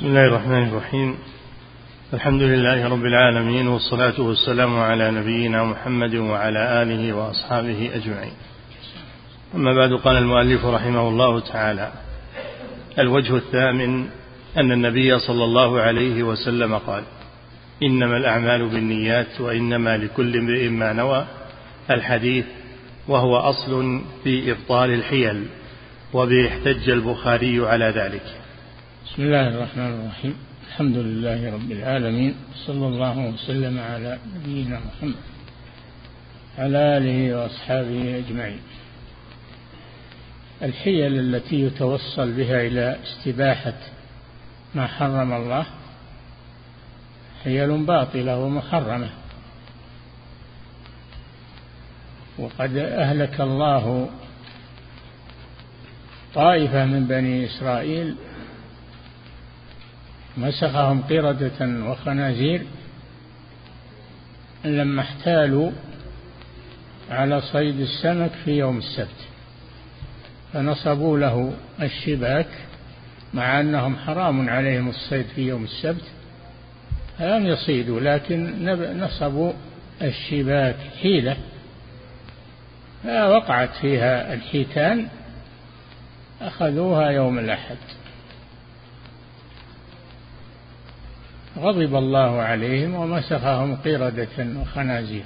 بسم الله الرحمن الرحيم. الحمد لله رب العالمين والصلاة والسلام على نبينا محمد وعلى آله وأصحابه أجمعين. أما بعد قال المؤلف رحمه الله تعالى الوجه الثامن أن النبي صلى الله عليه وسلم قال إنما الأعمال بالنيات وإنما لكل امرئ ما نوى الحديث وهو أصل في إبطال الحيل وبه احتج البخاري على ذلك. بسم الله الرحمن الرحيم. الحمد لله رب العالمين. صلى الله وسلم على نبينا محمد. على آله وأصحابه أجمعين. الحيل التي يتوصل بها إلى استباحة ما حرم الله حيل باطلة ومحرمة. وقد أهلك الله طائفة من بني إسرائيل مسخهم قردة وخنازير لما احتالوا على صيد السمك في يوم السبت فنصبوا له الشباك مع أنهم حرام عليهم الصيد في يوم السبت فلم يصيدوا لكن نصبوا الشباك حيلة فوقعت فيها الحيتان أخذوها يوم الأحد. غضب الله عليهم ومسخهم قردة وخنازير.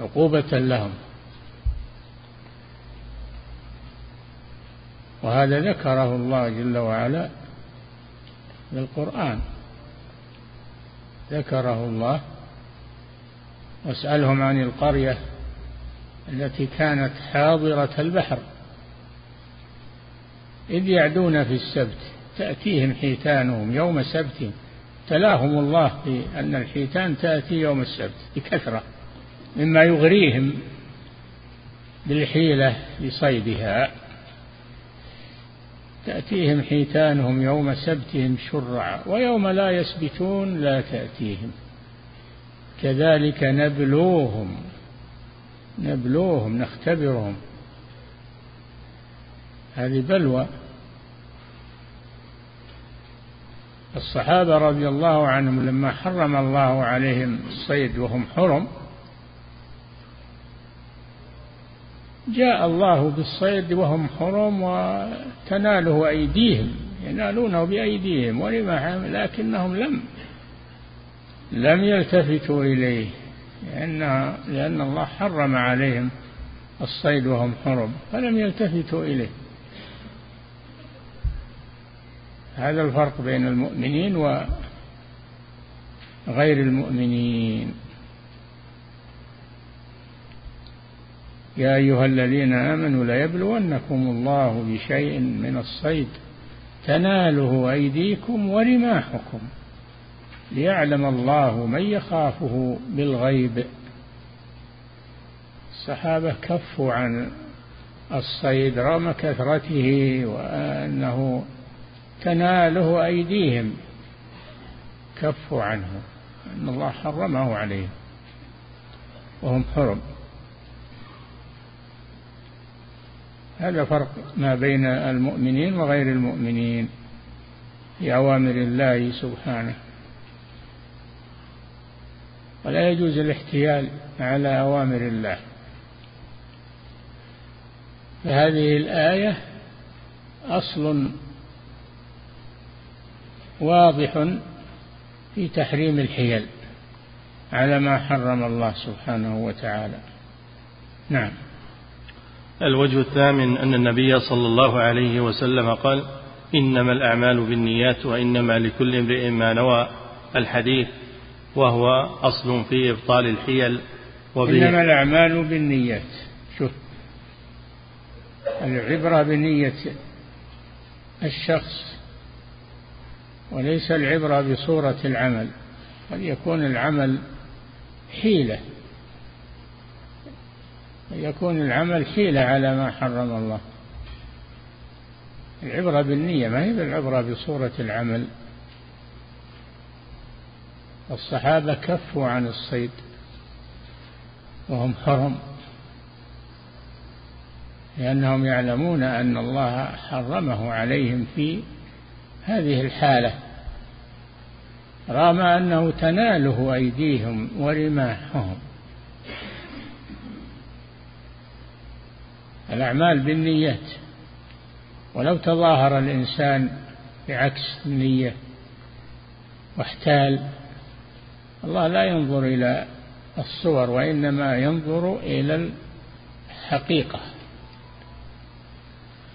عقوبة لهم. وهذا ذكره الله جل وعلا في القرآن ذكره الله. واسألهم عن القرية التي كانت حاضرة البحر. إذ يعدون في السبت. تأتيهم حيتانهم يوم سبت تلاهم الله في أن الحيتان تأتي يوم السبت بكثرة مما يغريهم بالحيلة لصيدها تأتيهم حيتانهم يوم سبتهم شرعا ويوم لا يسبتون لا تأتيهم. كذلك نبلوهم نبلوهم نختبرهم. هذه بلوى. الصحابة رضي الله عنهم لما حرم الله عليهم الصيد وهم حرم جاء الله بالصيد وهم حرم وتناله أيديهم ينالونه بأيديهم ورماحهم لكنهم لم لم يلتفتوا إليه لأن لأن الله حرم عليهم الصيد وهم حرم فلم يلتفتوا إليه. هذا الفرق بين المؤمنين وغير المؤمنين. يا أيها الذين آمنوا ليبلونكم الله بشيء من الصيد. تناله أيديكم ورماحكم. ليعلم الله من يخافه بالغيب. الصحابة كفوا عن الصيد رغم كثرته وأنه تناله أيديهم. كفوا عنه. أن الله حرمه عليهم. وهم حرم. هذا فرق ما بين المؤمنين وغير المؤمنين في أوامر الله سبحانه. ولا يجوز الاحتيال على أوامر الله. فهذه الآية أصل واضح في تحريم الحيل على ما حرم الله سبحانه وتعالى. نعم. الوجه الثامن أن النبي صلى الله عليه وسلم قال إنما الأعمال بالنيات وإنما لكل امرئ ما نوى الحديث وهو أصل في إبطال الحيل إنما الأعمال بالنيات. شوف. العبرة بنية الشخص وليس العبرة بصورة العمل قد يكون العمل حيلة. يكون العمل حيلة على ما حرم الله. العبرة بالنية ما هي بالعبرة بصورة العمل. الصحابة كفوا عن الصيد وهم حرم لأنهم يعلمون أن الله حرمه عليهم في هذه الحالة. رغم أنه تناله أيديهم ورماحهم. الأعمال بالنيات. ولو تظاهر الإنسان بعكس النية واحتال الله لا ينظر إلى الصور وإنما ينظر إلى الحقيقة.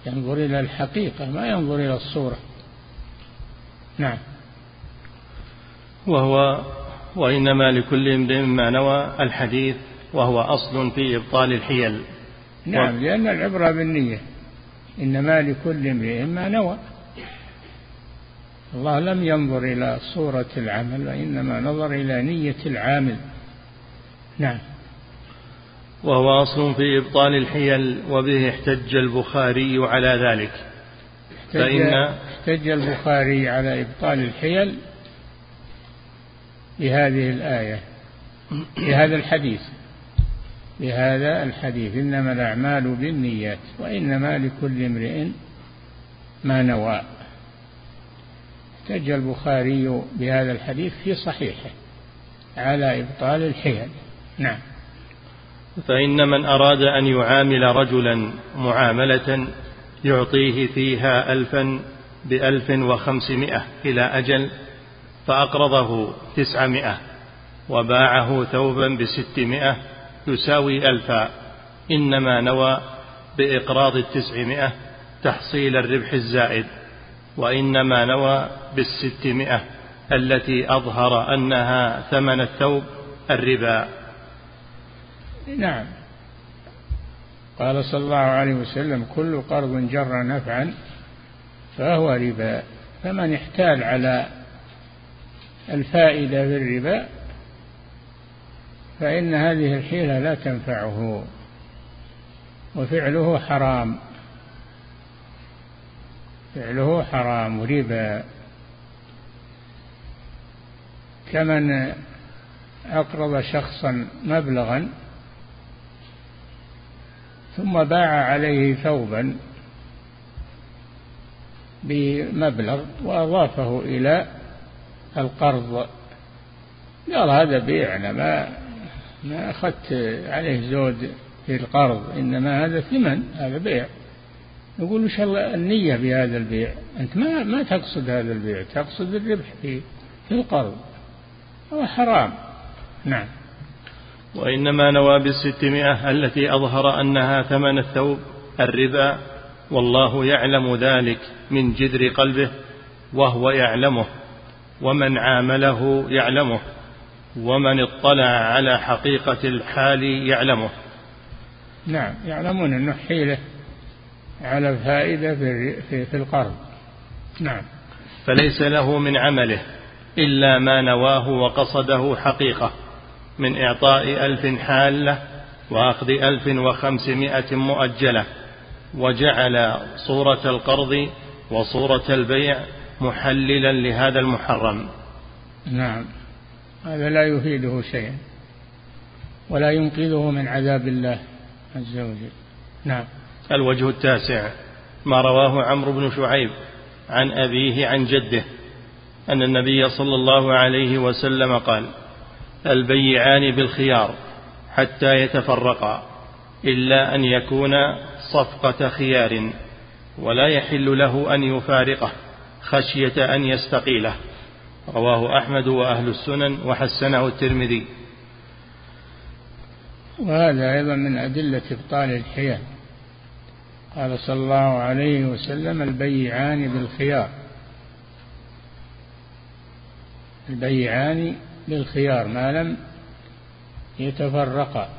ينظر إلى الحقيقة ما ينظر إلى الصورة. نعم. وهو وإنما لكل امرئ ما نوى الحديث وهو أصل في إبطال الحيل. نعم و... لأن العبرة بالنية. إنما لكل امرئ ما نوى. الله لم ينظر إلى صورة العمل وإنما نظر إلى نية العامل. نعم. وهو أصل في إبطال الحيل وبه احتج البخاري على ذلك. فإن احتج البخاري على إبطال الحيل بهذه الآية بهذا الحديث بهذا الحديث. إنما الأعمال بالنيات وإنما لكل امرئ ما نوى. احتج البخاري بهذا الحديث في صحيحه على إبطال الحيل. نعم. فإن من أراد أن يعامل رجلا معاملة يعطيه فيها ألفا بألف وخمسمائة إلى أجل فأقرضه تسعمائة وباعه ثوبا بستمائة يساوي ألفا. إنما نوى بإقراض التسعمائة تحصيل الربح الزائد وإنما نوى بالستمائة التي أظهر أنها ثمن الثوب الربا. نعم. قال صلى الله عليه وسلم كل قرض جر نفعا فهو ربا. فمن احتال على الفائدة بالربا فإن هذه الحيلة لا تنفعه وفعله حرام. فعله حرام ربا. كمن أقرض شخصا مبلغا ثم باع عليه ثوبا بمبلغ وأضافه إلى القرض. قال هذا بيع أنا ما ما أخذت عليه زود في القرض إنما هذا ثمن هذا بيع. يقول إن شاء الله النية بهذا البيع. أنت ما ما تقصد هذا البيع تقصد الربح في في القرض. هو حرام. نعم. وإنما نوى بالستمائة التي أظهر أنها ثمن الثوب الربا. والله يعلم ذلك من جذر قلبه وهو يعلمه ومن عامله يعلمه ومن اطلع على حقيقة الحال يعلمه. نعم يعلمون أنه حيلة على الفائدة في, في القرض. نعم. فليس له من عمله إلا ما نواه وقصده حقيقة من إعطاء ألف حالة وأخذ ألف وخمسمائة مؤجلة. وجعل صورة القرض وصورة البيع محللا لهذا المحرم. نعم. هذا لا يفيده شيئا ولا ينقذه من عذاب الله عز وجل. نعم. الوجه التاسع ما رواه عمرو بن شعيب عن أبيه عن جده أن النبي صلى الله عليه وسلم قال البيعان بالخيار حتى يتفرقا. إلا أن يكون صفقة خيار ولا يحل له أن يفارقه خشية أن يستقيله. رواه أحمد وأهل السنن وحسنه الترمذي. وهذا أيضا من أدلة إبطال الحيل قال صلى الله عليه وسلم البيعان بالخيار. البيعان بالخيار ما لم يتفرقا.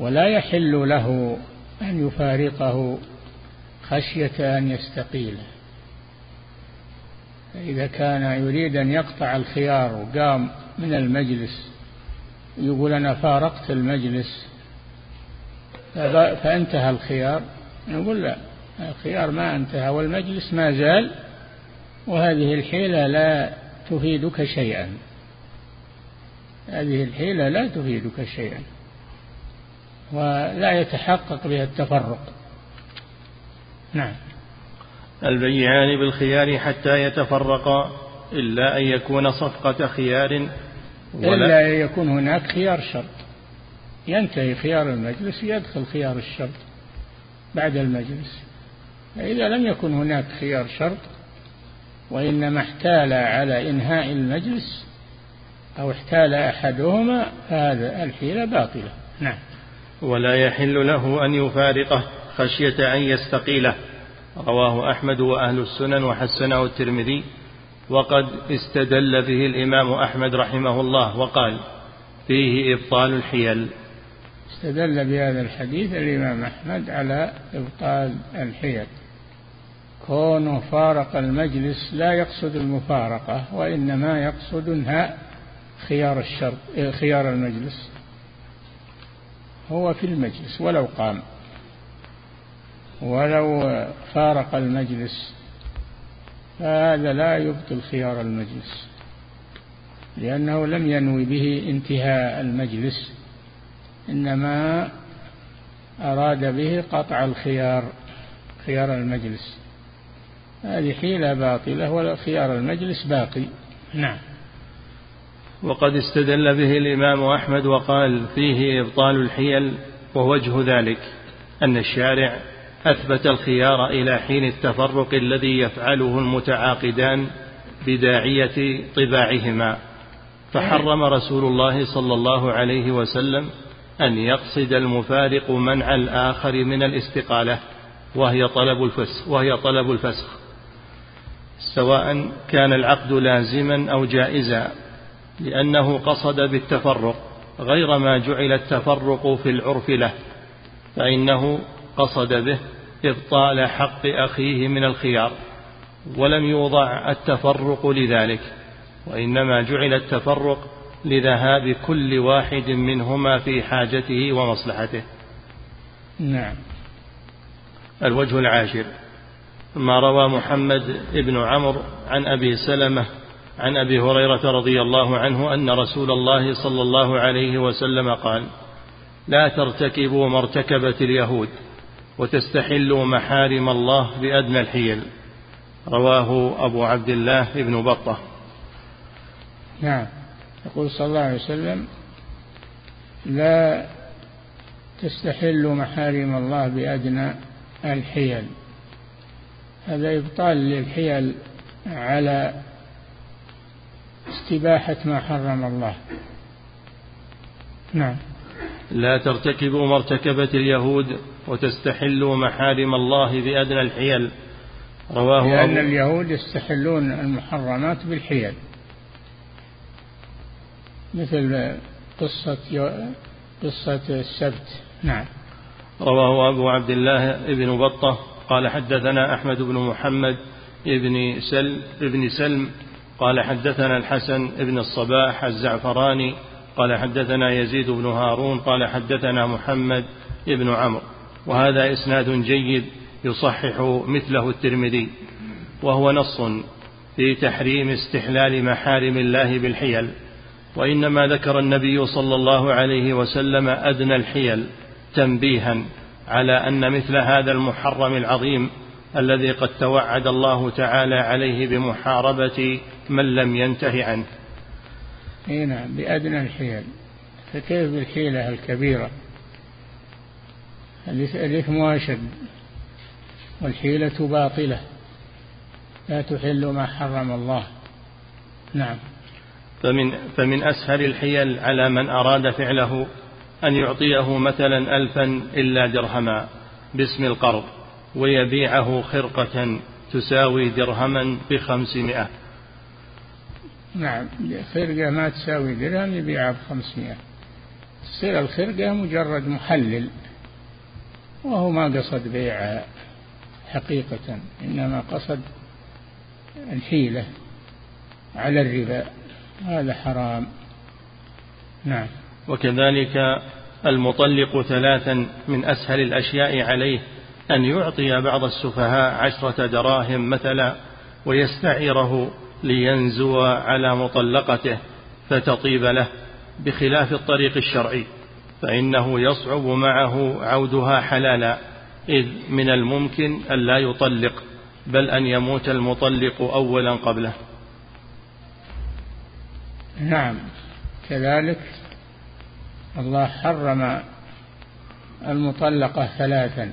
ولا يحل له أن يفارقه خشية أن يستقيله. إذا كان يريد أن يقطع الخيار وقام من المجلس يقول أنا فارقت المجلس فانتهى الخيار. نقول لا الخيار ما انتهى والمجلس ما زال وهذه الحيلة لا تفيدك شيئا. هذه الحيلة لا تفيدك شيئا. ولا يتحقق بها التفرق. نعم. البيعان بالخيار حتى يتفرقا إلا أن يكون صفقة خيار ولا إلا أن يكون هناك خيار شرط. ينتهي خيار المجلس يدخل خيار الشرط بعد المجلس. فإذا لم يكن هناك خيار شرط وإنما احتال على إنهاء المجلس أو احتال أحدهما فهذا الحيلة باطلة. نعم. ولا يحل له أن يفارقه خشية أن يستقيله. رواه أحمد وأهل السنن وحسنه الترمذي. وقد استدل به الإمام أحمد رحمه الله وقال فيه إبطال الحيل. استدل بهذا الحديث الإمام أحمد على إبطال الحيل. كونه فارق المجلس لا يقصد المفارقة وإنما يقصد انهاء خيار الشرط خيار المجلس. هو في المجلس ولو قام ولو فارق المجلس فهذا لا يبطل خيار المجلس لأنه لم ينوي به انتهاء المجلس إنما أراد به قطع الخيار خيار المجلس. هذه حيلة باطلة ولا خيار المجلس باقي. نعم. وقد استدل به الإمام أحمد وقال فيه إبطال الحيل ووجه ذلك أن الشارع أثبت الخيار إلى حين التفرق الذي يفعله المتعاقدان بداعية طباعهما فحرم رسول الله صلى الله عليه وسلم أن يقصد المفارق منع الآخر من الاستقالة وهي طلب الفسخ وهي طلب الفسخ سواء كان العقد لازما أو جائزا. لأنه قصد بالتفرق غير ما جعل التفرق في العرف له فإنه قصد به إبطال حق أخيه من الخيار ولم يوضع التفرق لذلك وإنما جعل التفرق لذهاب كل واحد منهما في حاجته ومصلحته. نعم. الوجه العاشر. ما روى محمد بن عمرو عن أبي سلمة عن أبي هريرة رضي الله عنه أن رسول الله صلى الله عليه وسلم قال لا ترتكبوا ما ارتكبت اليهود وتستحلوا محارم الله بأدنى الحيل. رواه أبو عبد الله بن بطة. نعم. يقول صلى الله عليه وسلم لا تستحلوا محارم الله بأدنى الحيل. هذا إبطال للحيل على استباحة ما حرم الله. نعم. لا ترتكبوا ما ارتكبت اليهود وتستحلوا محارم الله بأدنى الحيل. رواه لأن أبو اليهود يستحلون المحرمات بالحيل. مثل قصة قصة السبت. نعم. رواه أبو عبد الله ابن بطة قال حدثنا أحمد بن محمد ابن سل ابن سلم قال حدثنا الحسن بن الصباح الزعفراني قال حدثنا يزيد بن هارون قال حدثنا محمد بن عمرو. وهذا إسناد جيد يصحح مثله الترمذي وهو نص في تحريم استحلال محارم الله بالحيل. وإنما ذكر النبي صلى الله عليه وسلم أدنى الحيل تنبيها على أن مثل هذا المحرم العظيم الذي قد توعد الله تعالى عليه بمحاربة من لم ينته عنه. إي نعم بأدنى الحيل. فكيف بالحيلة الكبيرة؟ الإثم أشد والحيلة باطلة. لا تحل ما حرم الله. نعم. فمن فمن أسهل الحيل على من أراد فعله أن يعطيه مثلا ألفا إلا درهما باسم القرض. ويبيعه خرقة تساوي درهما بخمسمائة. نعم خرقة ما تساوي درهم يبيعها بخمسمائة. تصير الخرقة مجرد محلل وهو ما قصد بيعها حقيقة إنما قصد الحيلة على الربا. هذا حرام. نعم. وكذلك المطلق ثلاثا من أسهل الأشياء عليه أن يعطي بعض السفهاء عشرة دراهم مثلا ويستعيره لينزو على مطلقته فتطيب له بخلاف الطريق الشرعي فإنه يصعب معه عودها حلالا إذ من الممكن أن لا يطلق بل أن يموت المطلق أولا قبله. نعم. كذلك الله حرم المطلقة ثلاثا.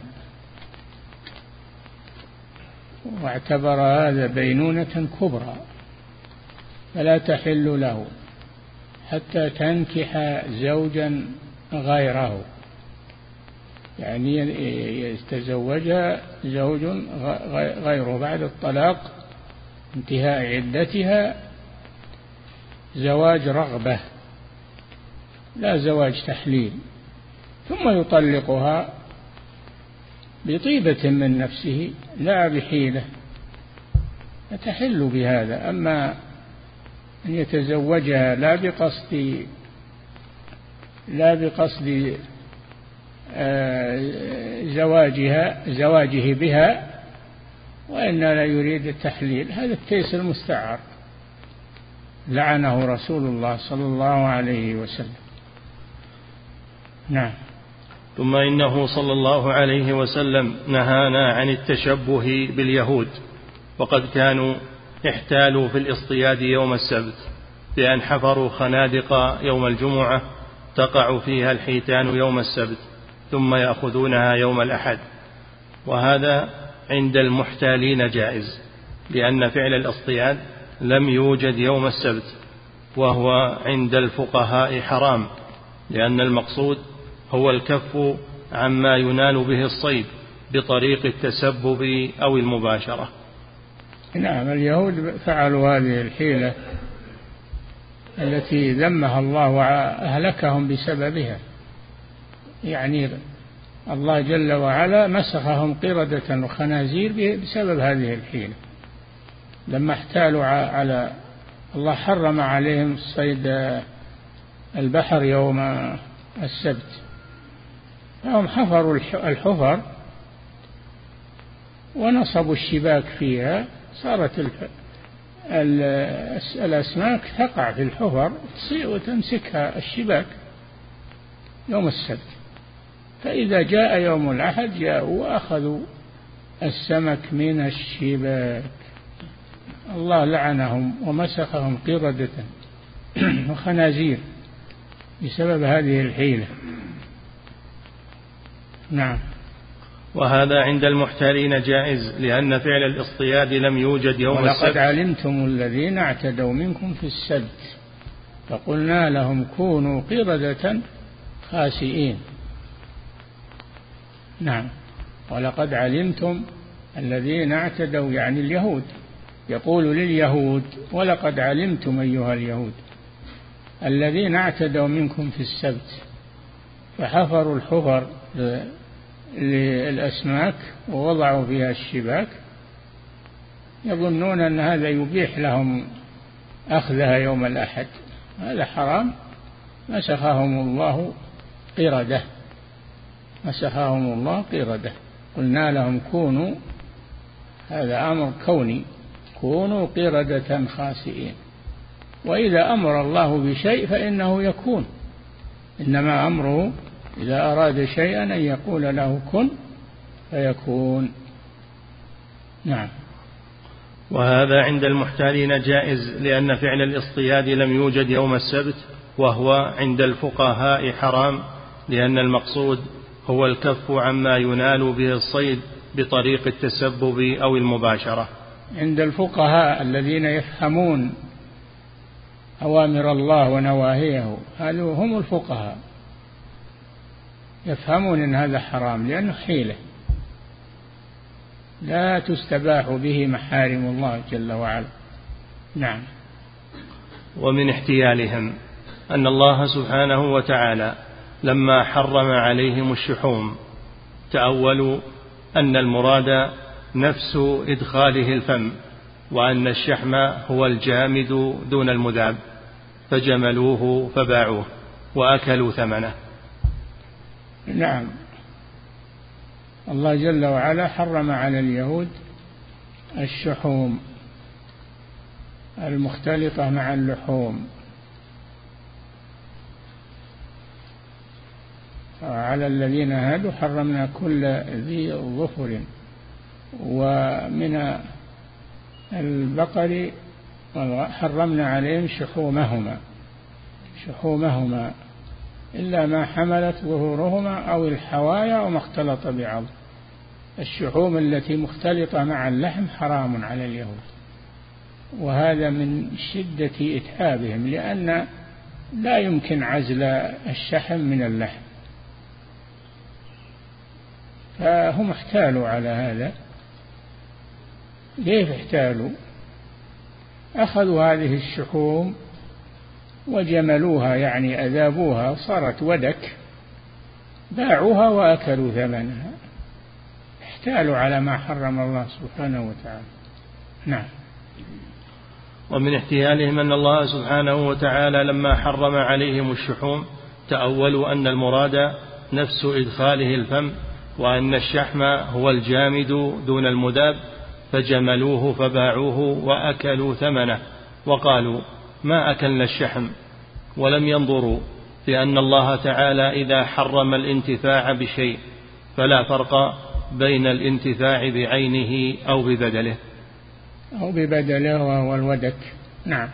واعتبر هذا بينونة كبرى فلا تحل له حتى تنكح زوجا غيره. يعني يتزوجها زوج غيره بعد الطلاق انتهاء عدتها زواج رغبة لا زواج تحليل ثم يطلقها بطيبة من نفسه لا بحيلة. فتحل بهذا. أما أن يتزوجها لا بقصد لا بقصد آه، زواجها زواجه بها وإن لا يريد التحليل. هذا التيس المستعار. لعنه رسول الله صلى الله عليه وسلم. نعم. ثم إنه صلى الله عليه وسلم نهانا عن التشبه باليهود وقد كانوا احتالوا في الاصطياد يوم السبت بأن حفروا خنادق يوم الجمعة تقع فيها الحيتان يوم السبت ثم يأخذونها يوم الأحد. وهذا عند المحتالين جائز لأن فعل الاصطياد لم يوجد يوم السبت وهو عند الفقهاء حرام لأن المقصود هو الكف عما ينال به الصيد بطريق التسبب أو المباشرة. نعم اليهود فعلوا هذه الحيلة التي ذمها الله وأهلكهم بسببها. يعني الله جل وعلا مسخهم قردة وخنازير بسبب هذه الحيلة. لما احتالوا على الله حرم عليهم صيد البحر يوم السبت. فهم حفروا الحفر ونصبوا الشباك فيها صارت الأسماك تقع في الحفر وتمسكها الشباك يوم السبت. فإذا جاء يوم الأحد جاءوا وأخذوا السمك من الشباك. الله لعنهم ومسخهم قردة وخنازير بسبب هذه الحيلة. نعم. وهذا عند المحتالين جائز لأن فعل الاصطياد لم يوجد يوم ولقد السبت. ولقد علمتم الذين اعتدوا منكم في السبت فقلنا لهم كونوا قردة خاسئين. نعم. ولقد علمتم الذين اعتدوا يعني اليهود. يقول لليهود ولقد علمتم أيها اليهود الذين اعتدوا منكم في السبت فحفروا الحفر للأسماك ووضعوا فيها الشباك يظنون أن هذا يبيح لهم أخذها يوم الأحد. هذا حرام. مسخهم الله قردة. مسخهم الله قردة. قلنا لهم كونوا هذا أمر كوني. كونوا قردة خاسئين. وإذا أمر الله بشيء فإنه يكون. إنما أمره إذا أراد شيئا أن يقول له كن فيكون. نعم. وهذا عند المحتالين جائز لأن فعل الاصطياد لم يوجد يوم السبت وهو عند الفقهاء حرام لأن المقصود هو الكف عما ينال به الصيد بطريق التسبب أو المباشرة. عند الفقهاء الذين يفهمون أوامر الله ونواهيه هذو هم الفقهاء. يفهمون أن هذا حرام لأنه حيلة لا تستباح به محارم الله جل وعلا. نعم. ومن احتيالهم أن الله سبحانه وتعالى لما حرم عليهم الشحوم تأولوا أن المراد نفس إدخاله الفم وأن الشحم هو الجامد دون المذاب فجملوه فباعوه وأكلوا ثمنه. نعم. الله جل وعلا حرم على اليهود الشحوم المختلطة مع اللحوم. على الذين هادوا حرمنا كل ذي ظفر. ومن البقر حرمنا عليهم شحومهما. شحومهما. إلا ما حملت ظهورهما أو الحوايا وما اختلط بعض. الشحوم التي مختلطة مع اللحم حرام على اليهود. وهذا من شدة إتعابهم لأن لا يمكن عزل الشحم من اللحم. فهم احتالوا على هذا. كيف احتالوا؟ أخذوا هذه الشحوم وجملوها يعني أذابوها صارت ودك باعوها وأكلوا ثمنها. احتالوا على ما حرم الله سبحانه وتعالى. نعم. ومن احتيالهم أن الله سبحانه وتعالى لما حرم عليهم الشحوم تأولوا أن المراد نفس إدخاله الفم وأن الشحم هو الجامد دون المذاب فجملوه فباعوه وأكلوا ثمنه. وقالوا ما أكلنا الشحم ولم ينظروا لأن الله تعالى إذا حرم الانتفاع بشيء فلا فرق بين الانتفاع بعينه أو ببدله. أو ببدله وهو الودك نعم.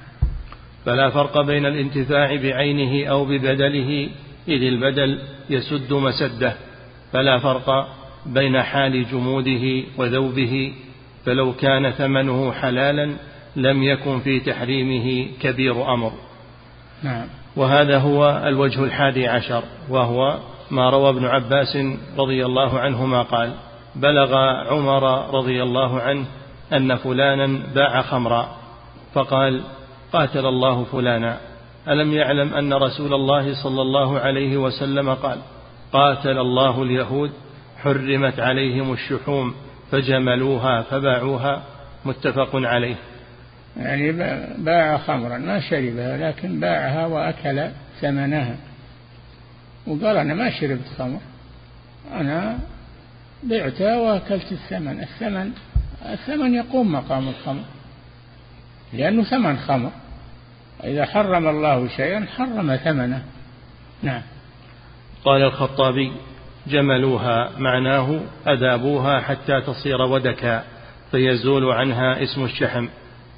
فلا فرق بين الانتفاع بعينه أو ببدله. إذ البدل يسد مسده فلا فرق بين حال جموده وذوبه. فلو كان ثمنه حلالا لم يكن في تحريمه كبير أمر. نعم. وهذا هو الوجه الحادي عشر وهو ما روى ابن عباس رضي الله عنهما قال بلغ عمر رضي الله عنه أن فلانا باع خمرا فقال قاتل الله فلانا. ألم يعلم أن رسول الله صلى الله عليه وسلم قال قاتل الله اليهود حرمت عليهم الشحوم فجملوها فباعوها متفق عليه. يعني باع خمرا ما شربها لكن باعها وأكل ثمنها. وقال أنا ما شربت خمر أنا بعتها وأكلت الثمن. الثمن الثمن يقوم مقام الخمر لأنه ثمن خمر. إذا حرم الله شيئا حرم ثمنه. نعم. قال الخطابي جملوها معناه أذابوها حتى تصير ودكا فيزول عنها اسم الشحم.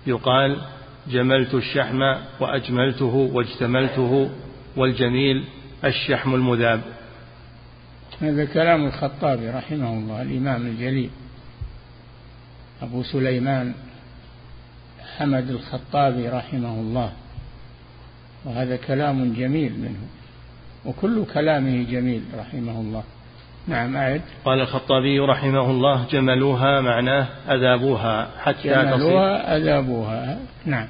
يقال جملت الشحم وأجملته واجتملته والجميل الشحم المذاب. هذا كلام الخطابي رحمه الله الإمام الجليل أبو سليمان حمد الخطابي رحمه الله وهذا كلام جميل منه وكل كلامه جميل رحمه الله. نعم أعد. قال الخطابي رحمه الله جملوها معناه أذابوها حتى جملوها تصير أذابوها. نعم.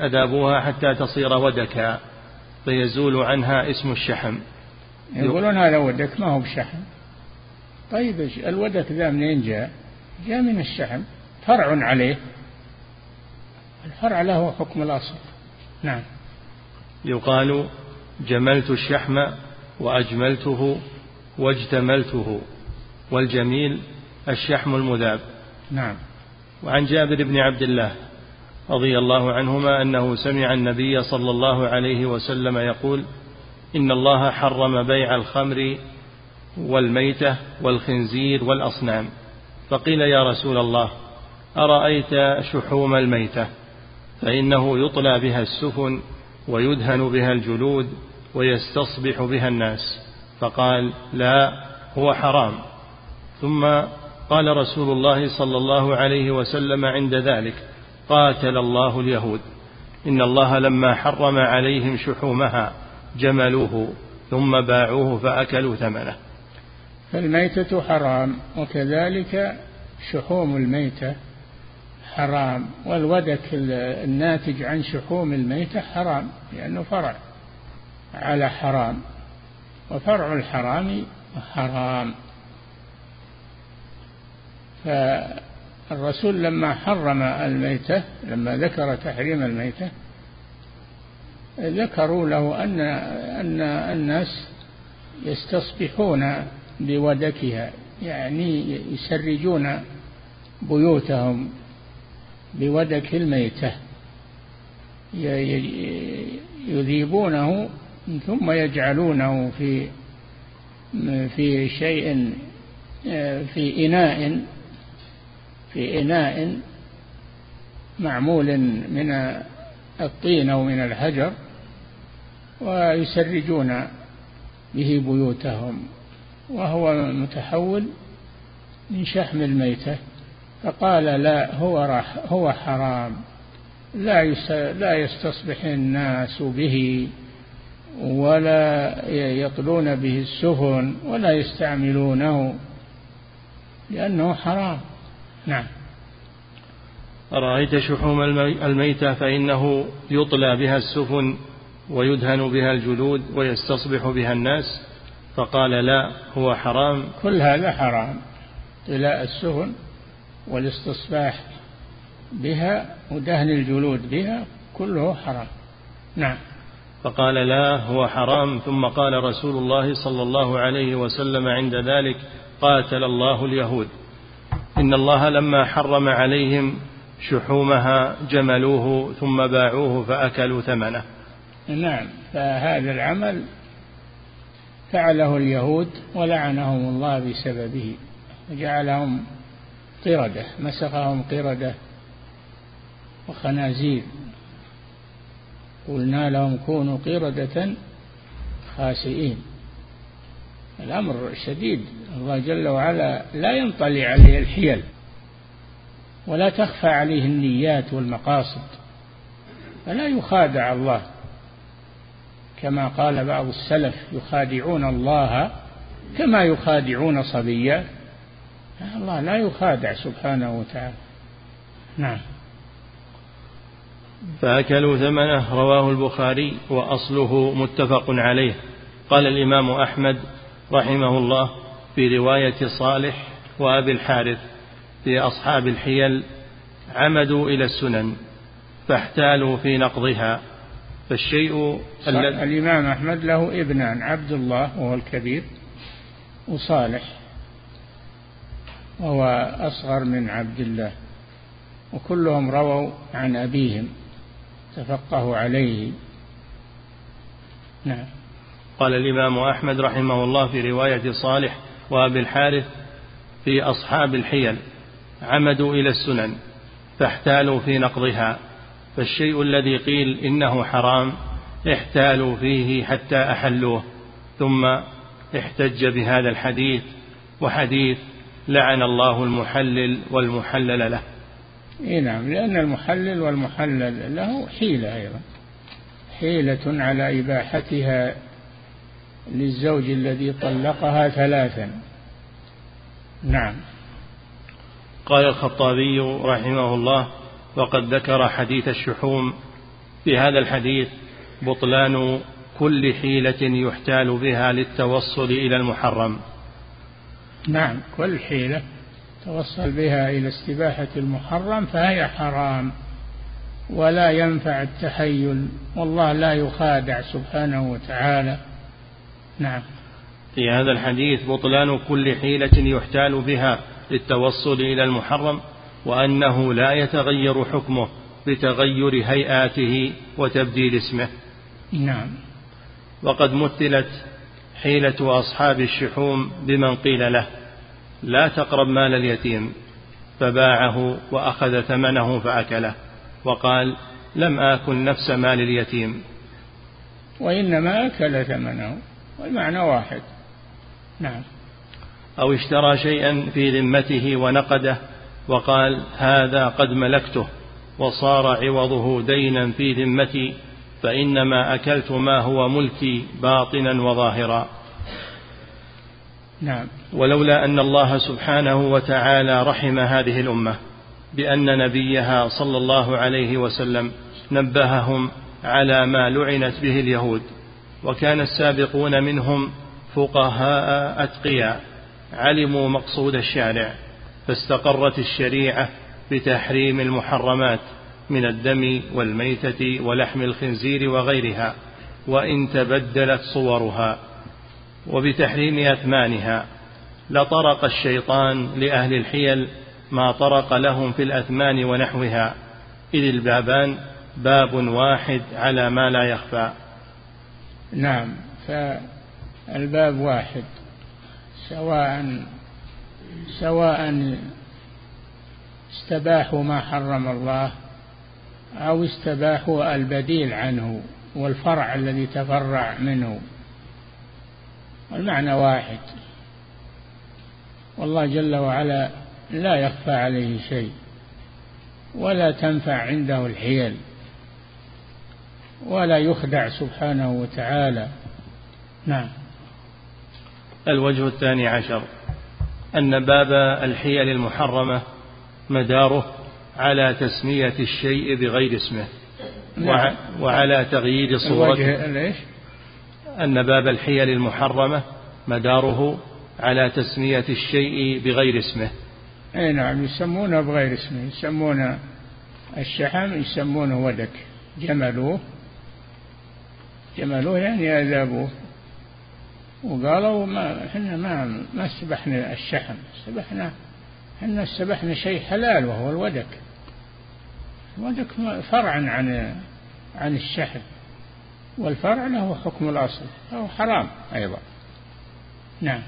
أذابوها حتى تصير ودكا فيزول عنها اسم الشحم. يقولون هذا ودك ما هو بشحم. طيب الودك ذا منين جاء؟ جاء من الشحم. فرع عليه. الفرع له حكم الأصل. نعم. يقال جملت الشحم وأجملته واجتملته. والجميل الشحم المذاب. نعم. وعن جابر بن عبد الله رضي الله عنهما أنه سمع النبي صلى الله عليه وسلم يقول إن الله حرم بيع الخمر والميتة والخنزير والأصنام. فقيل يا رسول الله أرأيت شحوم الميتة؟ فإنه يطلى بها السفن ويدهن بها الجلود ويستصبح بها الناس. فقال لا هو حرام. ثم قال رسول الله صلى الله عليه وسلم عند ذلك قاتل الله اليهود. إن الله لما حرم عليهم شحومها جملوه ثم باعوه فأكلوا ثمنه. فالميتة حرام وكذلك شحوم الميتة حرام والودك الناتج عن شحوم الميتة حرام لأنه فرع على حرام. وفرع الحرام حرام. فالرسول لما حرم الميتة لما ذكر تحريم الميتة ذكروا له أن أن الناس يستصبحون بودكها يعني يسرجون بيوتهم بودك الميتة يذيبونه ثم يجعلونه في في شيء في إناء في إناء معمول من الطين أو من الحجر ويسرجون به بيوتهم وهو متحول من شحم الميتة. فقال لا هو هو حرام لا لا يستصبح الناس به. ولا يطلون به السفن ولا يستعملونه لأنه حرام. نعم. أرأيت شحوم الميتة فإنه يطلى بها السفن ويدهن بها الجلود ويستصبح بها الناس؟ فقال لا هو حرام. كل هذا حرام. طلاء السفن والاستصباح بها ودهن الجلود بها كله حرام. نعم. فقال لا هو حرام. ثم قال رسول الله صلى الله عليه وسلم عند ذلك قاتل الله اليهود. إن الله لما حرم عليهم شحومها جملوه ثم باعوه فأكلوا ثمنه. نعم فهذا العمل فعله اليهود ولعنهم الله بسببه وجعلهم قردة مسخهم قردة وخنازير. قلنا لهم كونوا قردة خاسئين. الأمر شديد. الله جل وعلا لا ينطلي عليه الحيل ولا تخفى عليه النيات والمقاصد فلا يخادع الله. كما قال بعض السلف يخادعون الله كما يخادعون صبيا. الله لا يخادع سبحانه وتعالى. نعم. فأكلوا ثمنه رواه البخاري وأصله متفق عليه. قال الإمام أحمد رحمه الله في رواية صالح وأبي الحارث في أصحاب الحيل عمدوا إلى السنن فاحتالوا في نقضها. فالشيء الإمام أحمد له ابنان عبد الله وهو الكبير وصالح وهو أصغر من عبد الله وكلهم رووا عن أبيهم. تفقهوا عليه. نعم. قال الإمام أحمد رحمه الله في رواية صالح وأبي الحارث في أصحاب الحيل عمدوا إلى السنن فاحتالوا في نقضها فالشيء الذي قيل إنه حرام احتالوا فيه حتى أحلوه ثم احتج بهذا الحديث وحديث لعن الله المحلل والمحلل له. إي نعم لأن المحلل والمحلل له حيلة أيضا. حيلة على إباحتها للزوج الذي طلقها ثلاثا. نعم. قال الخطابي رحمه الله وقد ذكر حديث الشحوم. في هذا الحديث بطلان كل حيلة يحتال بها للتوصل إلى المحرم. نعم كل حيلة. توصل بها إلى استباحة المحرم فهي حرام ولا ينفع التحيل والله لا يخادع سبحانه وتعالى. نعم. في هذا الحديث بطلان كل حيلة يحتال بها للتوصل إلى المحرم وأنه لا يتغير حكمه بتغير هيئاته وتبديل اسمه. نعم. وقد مثلت حيلة أصحاب الشحوم بمن قيل له. لا تقرب مال اليتيم. فباعه وأخذ ثمنه فأكله. وقال لم آكل نفس مال اليتيم. وإنما أكل ثمنه. والمعنى واحد. نعم. أو اشترى شيئا في ذمته ونقده وقال هذا قد ملكته وصار عوضه دينا في ذمتي فإنما أكلت ما هو ملكي باطنا وظاهرا. نعم. ولولا أن الله سبحانه وتعالى رحم هذه الأمة بأن نبيها صلى الله عليه وسلم نبههم على ما لعنت به اليهود وكان السابقون منهم فقهاء أتقياء علموا مقصود الشارع فاستقرت الشريعة بتحريم المحرمات من الدم والميتة ولحم الخنزير وغيرها وإن تبدلت صورها. وبتحريم أثمانها لطرق الشيطان لأهل الحيل ما طرق لهم في الأثمان ونحوها إذ البابان باب واحد على ما لا يخفى. نعم فالباب واحد سواء سواء استباحوا ما حرم الله أو استباحوا البديل عنه والفرع الذي تفرع منه. المعنى واحد. والله جل وعلا لا يخفى عليه شيء ولا تنفع عنده الحيل ولا يخدع سبحانه وتعالى. نعم. الوجه الثاني عشر. أن باب الحيل المحرمة مداره على تسمية الشيء بغير اسمه. نعم. وعلى تغيير صورته. ليش؟ أن باب الحيل المحرمة مداره على تسمية الشيء بغير اسمه. أي نعم يسمونه بغير اسمه. يسمونه الشحم يسمونه ودك. جملوه. جملوه يعني عذابوه. وقالوا ما إحنا ما ما سبحنا الشحم. سبحنا إحنا سبحنا شيء حلال وهو الودك. الودك فرع عن عن الشحم. والفرع له حكم الأصل فهو حرام أيضا نعم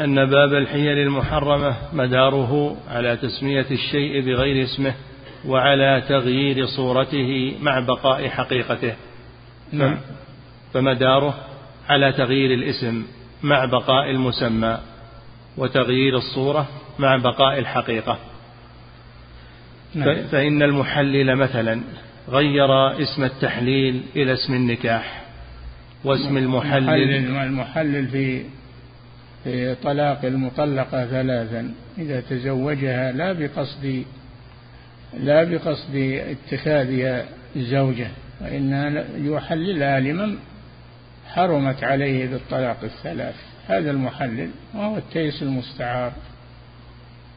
أن باب الحيل المحرمة مداره على تسمية الشيء بغير اسمه وعلى تغيير صورته مع بقاء حقيقته نعم. فمداره على تغيير الاسم مع بقاء المسمى وتغيير الصورة مع بقاء الحقيقة نعم. فإن المحلل مثلا غير اسم التحليل إلى اسم النكاح واسم المحلل. المحلل في في طلاق المطلقة ثلاثا. إذا تزوجها لا بقصد لا بقصد اتخاذها زوجة وإنها يحللها لمن حرمت عليه بالطلاق الثلاث. هذا المحلل وهو التيس المستعار.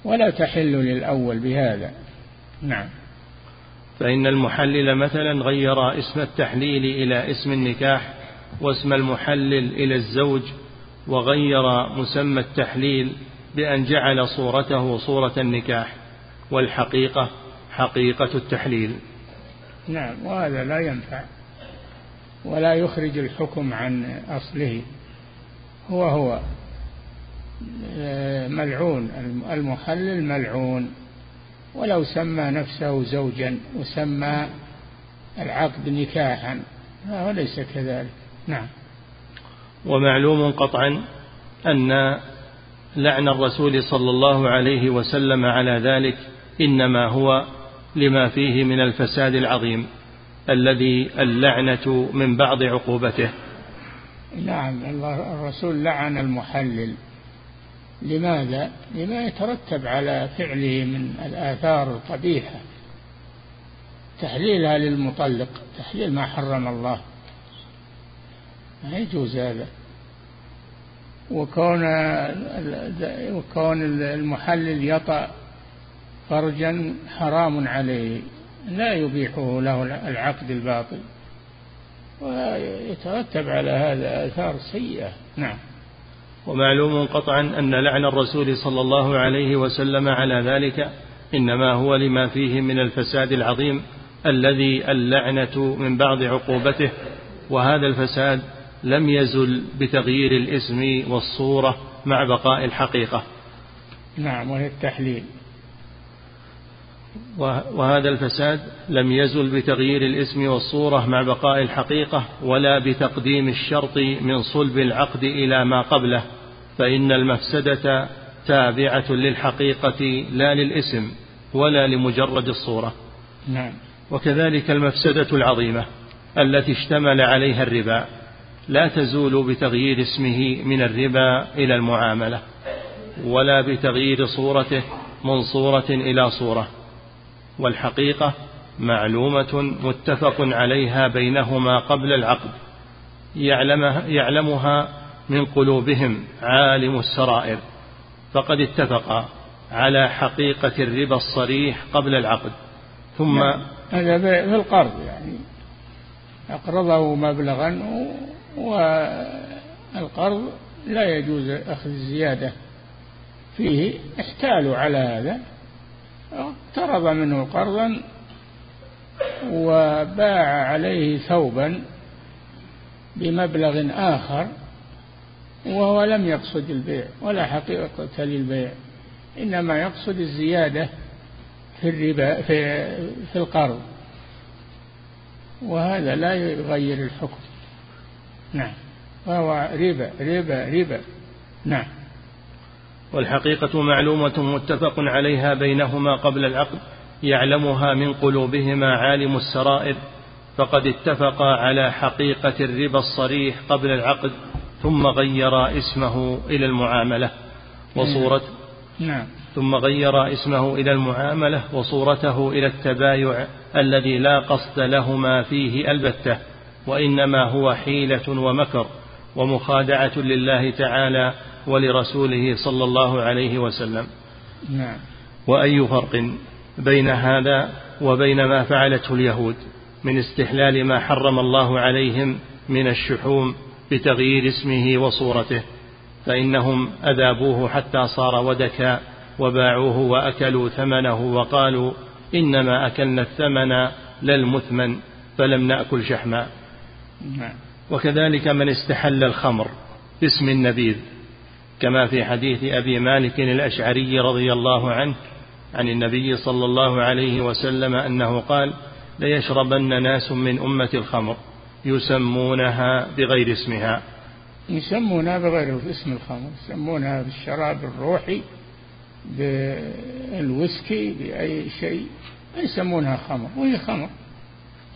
ولا تحل للأول بهذا. نعم. فإن المحلل مثلا غير اسم التحليل إلى اسم النكاح واسم المحلل إلى الزوج وغير مسمى التحليل بأن جعل صورته صورة النكاح والحقيقة حقيقة التحليل. نعم وهذا لا ينفع ولا يخرج الحكم عن أصله. هو هو ملعون المحلل ملعون. ولو سمى نفسه زوجا وسمى العقد نكاحا فهو ليس كذلك. نعم. ومعلوم قطعا أن لعن الرسول صلى الله عليه وسلم على ذلك إنما هو لما فيه من الفساد العظيم الذي اللعنة من بعض عقوبته. نعم الرسول لعن المحلل. لماذا؟ لما يترتب على فعله من الآثار القبيحة. تحليلها للمطلق تحليل ما حرم الله. ما يجوز هذا. وكون وكون المحلل يطأ فرجا حرام عليه. لا يبيحه له العقد الباطل. ويترتب على هذا آثار سيئة. نعم. ومعلوم قطعا أن لعن الرسول صلى الله عليه وسلم على ذلك إنما هو لما فيه من الفساد العظيم الذي اللعنة من بعض عقوبته وهذا الفساد لم يزل بتغيير الاسم والصورة مع بقاء الحقيقة. نعم وهي التحليل. وهذا الفساد لم يزل بتغيير الاسم والصورة مع بقاء الحقيقة ولا بتقديم الشرط من صلب العقد إلى ما قبله فإن المفسدة تابعة للحقيقة لا للاسم ولا لمجرد الصورة. نعم. وكذلك المفسدة العظيمة التي اشتمل عليها الربا لا تزول بتغيير اسمه من الربا إلى المعاملة ولا بتغيير صورته من صورة إلى صورة. والحقيقة معلومة متفق عليها بينهما قبل العقد يعلمها, يعلمها من قلوبهم عالم السرائر فقد اتفقا على حقيقة الربا الصريح قبل العقد ثم نعم. هذا في القرض يعني أقرضه مبلغا والقرض لا يجوز أخذ الزيادة فيه احتالوا على هذا اقترض منه قرضا وباع عليه ثوبا بمبلغ آخر وهو لم يقصد البيع ولا حقيقة للبيع إنما يقصد الزيادة في الربا في, في القرض. وهذا لا يغير الحكم. نعم. وهو ربا ربا ربا. نعم. والحقيقة معلومة متفق عليها بينهما قبل العقد يعلمها من قلوبهما عالم السرائر فقد اتفقا على حقيقة الربا الصريح قبل العقد ثم غير اسمه إلى المعاملة وصورة نعم. ثم غير اسمه إلى المعاملة وصورته إلى التبايع الذي لا قصد لهما فيه البتة وإنما هو حيلة ومكر ومخادعة لله تعالى ولرسوله صلى الله عليه وسلم. نعم. وأي فرق بين هذا وبين ما فعلته اليهود من استحلال ما حرم الله عليهم من الشحوم بتغيير اسمه وصورته؟ فإنهم أذابوه حتى صار ودكا وباعوه وأكلوا ثمنه وقالوا إنما أكلنا الثمن لا المثمن فلم نأكل شحما. نعم. وكذلك من استحل الخمر باسم النبيذ. كما في حديث أبي مالك الأشعري رضي الله عنه عن النبي صلى الله عليه وسلم أنه قال ليشربن ناس من أمة الخمر يسمونها بغير اسمها. يسمونها بغير اسم الخمر يسمونها بالشراب الروحي بالويسكي بأي شيء يسمونها خمر وهي خمر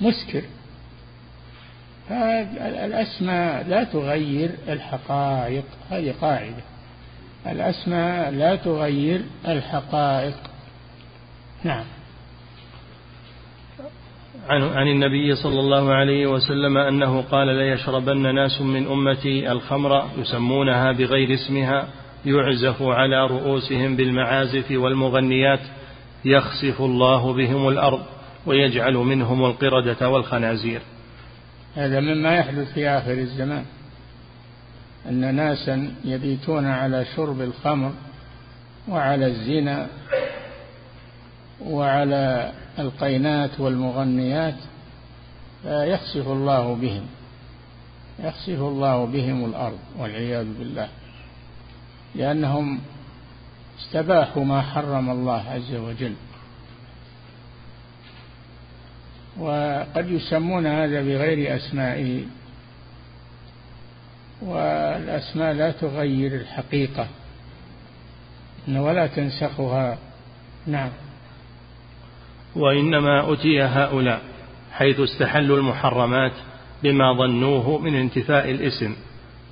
مسكر. الأسماء لا تغير الحقائق. هذه قاعدة. الأسماء لا تغير الحقائق. نعم. عن, عن النبي صلى الله عليه وسلم أنه قال ليشربن ناس من أمتي الخمر يسمونها بغير اسمها يعزف على رؤوسهم بالمعازف والمغنيات يخسف الله بهم الأرض ويجعل منهم القردة والخنازير. هذا مما يحدث في آخر الزمان. أن ناسا يبيتون على شرب الخمر وعلى الزنا وعلى القينات والمغنيات فيخسف الله بهم يخسف الله بهم الأرض والعياذ بالله لأنهم استباحوا ما حرم الله عز وجل. وقد يسمون هذا بغير أسمائه والأسماء لا تغير الحقيقة ولا تنسخها. نعم. وإنما أتي هؤلاء حيث استحلوا المحرمات بما ظنوه من انتفاء الاسم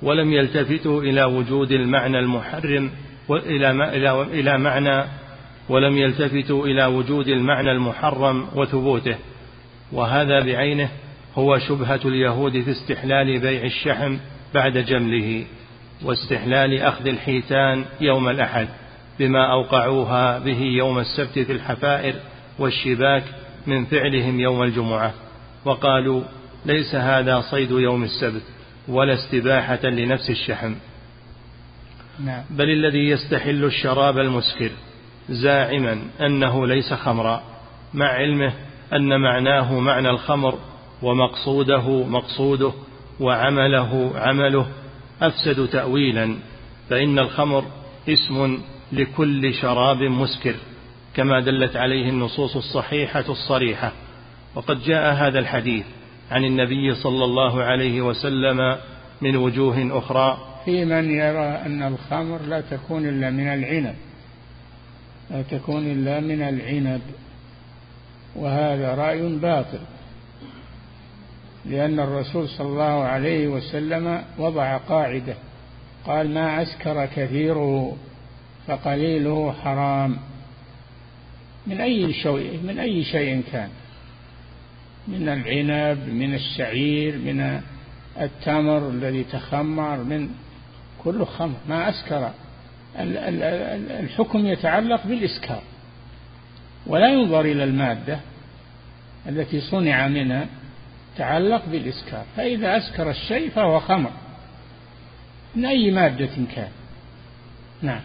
ولم يلتفتوا إلى وجود المعنى المحرم وإلى إلى إلى معنى ولم يلتفتوا إلى وجود المعنى المحرم وثبوته. وهذا بعينه هو شبهة اليهود في استحلال بيع الشحم بعد جمله واستحلال أخذ الحيتان يوم الأحد بما أوقعوها به يوم السبت في الحفائر والشباك من فعلهم يوم الجمعة وقالوا ليس هذا صيد يوم السبت ولا استباحة لنفس الشحم نعم. بل الذي يستحل الشراب المسكر زاعما أنه ليس خمرا مع علمه أن معناه معنى الخمر ومقصوده مقصوده وعمله عمله أفسد تأويلا فإن الخمر اسم لكل شراب مسكر كما دلت عليه النصوص الصحيحة الصريحة. وقد جاء هذا الحديث عن النبي صلى الله عليه وسلم من وجوه أخرى. في من يرى أن الخمر لا تكون إلا من العنب لا تكون إلا من العنب. وهذا رأي باطل لأن الرسول صلى الله عليه وسلم وضع قاعدة قال ما أسكر كثيره فقليله حرام. من أي شيء من أي شيء كان؟ من العنب من الشعير من التمر الذي تخمر من كله خمر. ما أسكر. الحكم يتعلق بالإسكار. ولا ينظر إلى المادة التي صنع منها تعلق بالإسكار فإذا أسكر الشيء فهو خمر من أي مادة كان. نعم.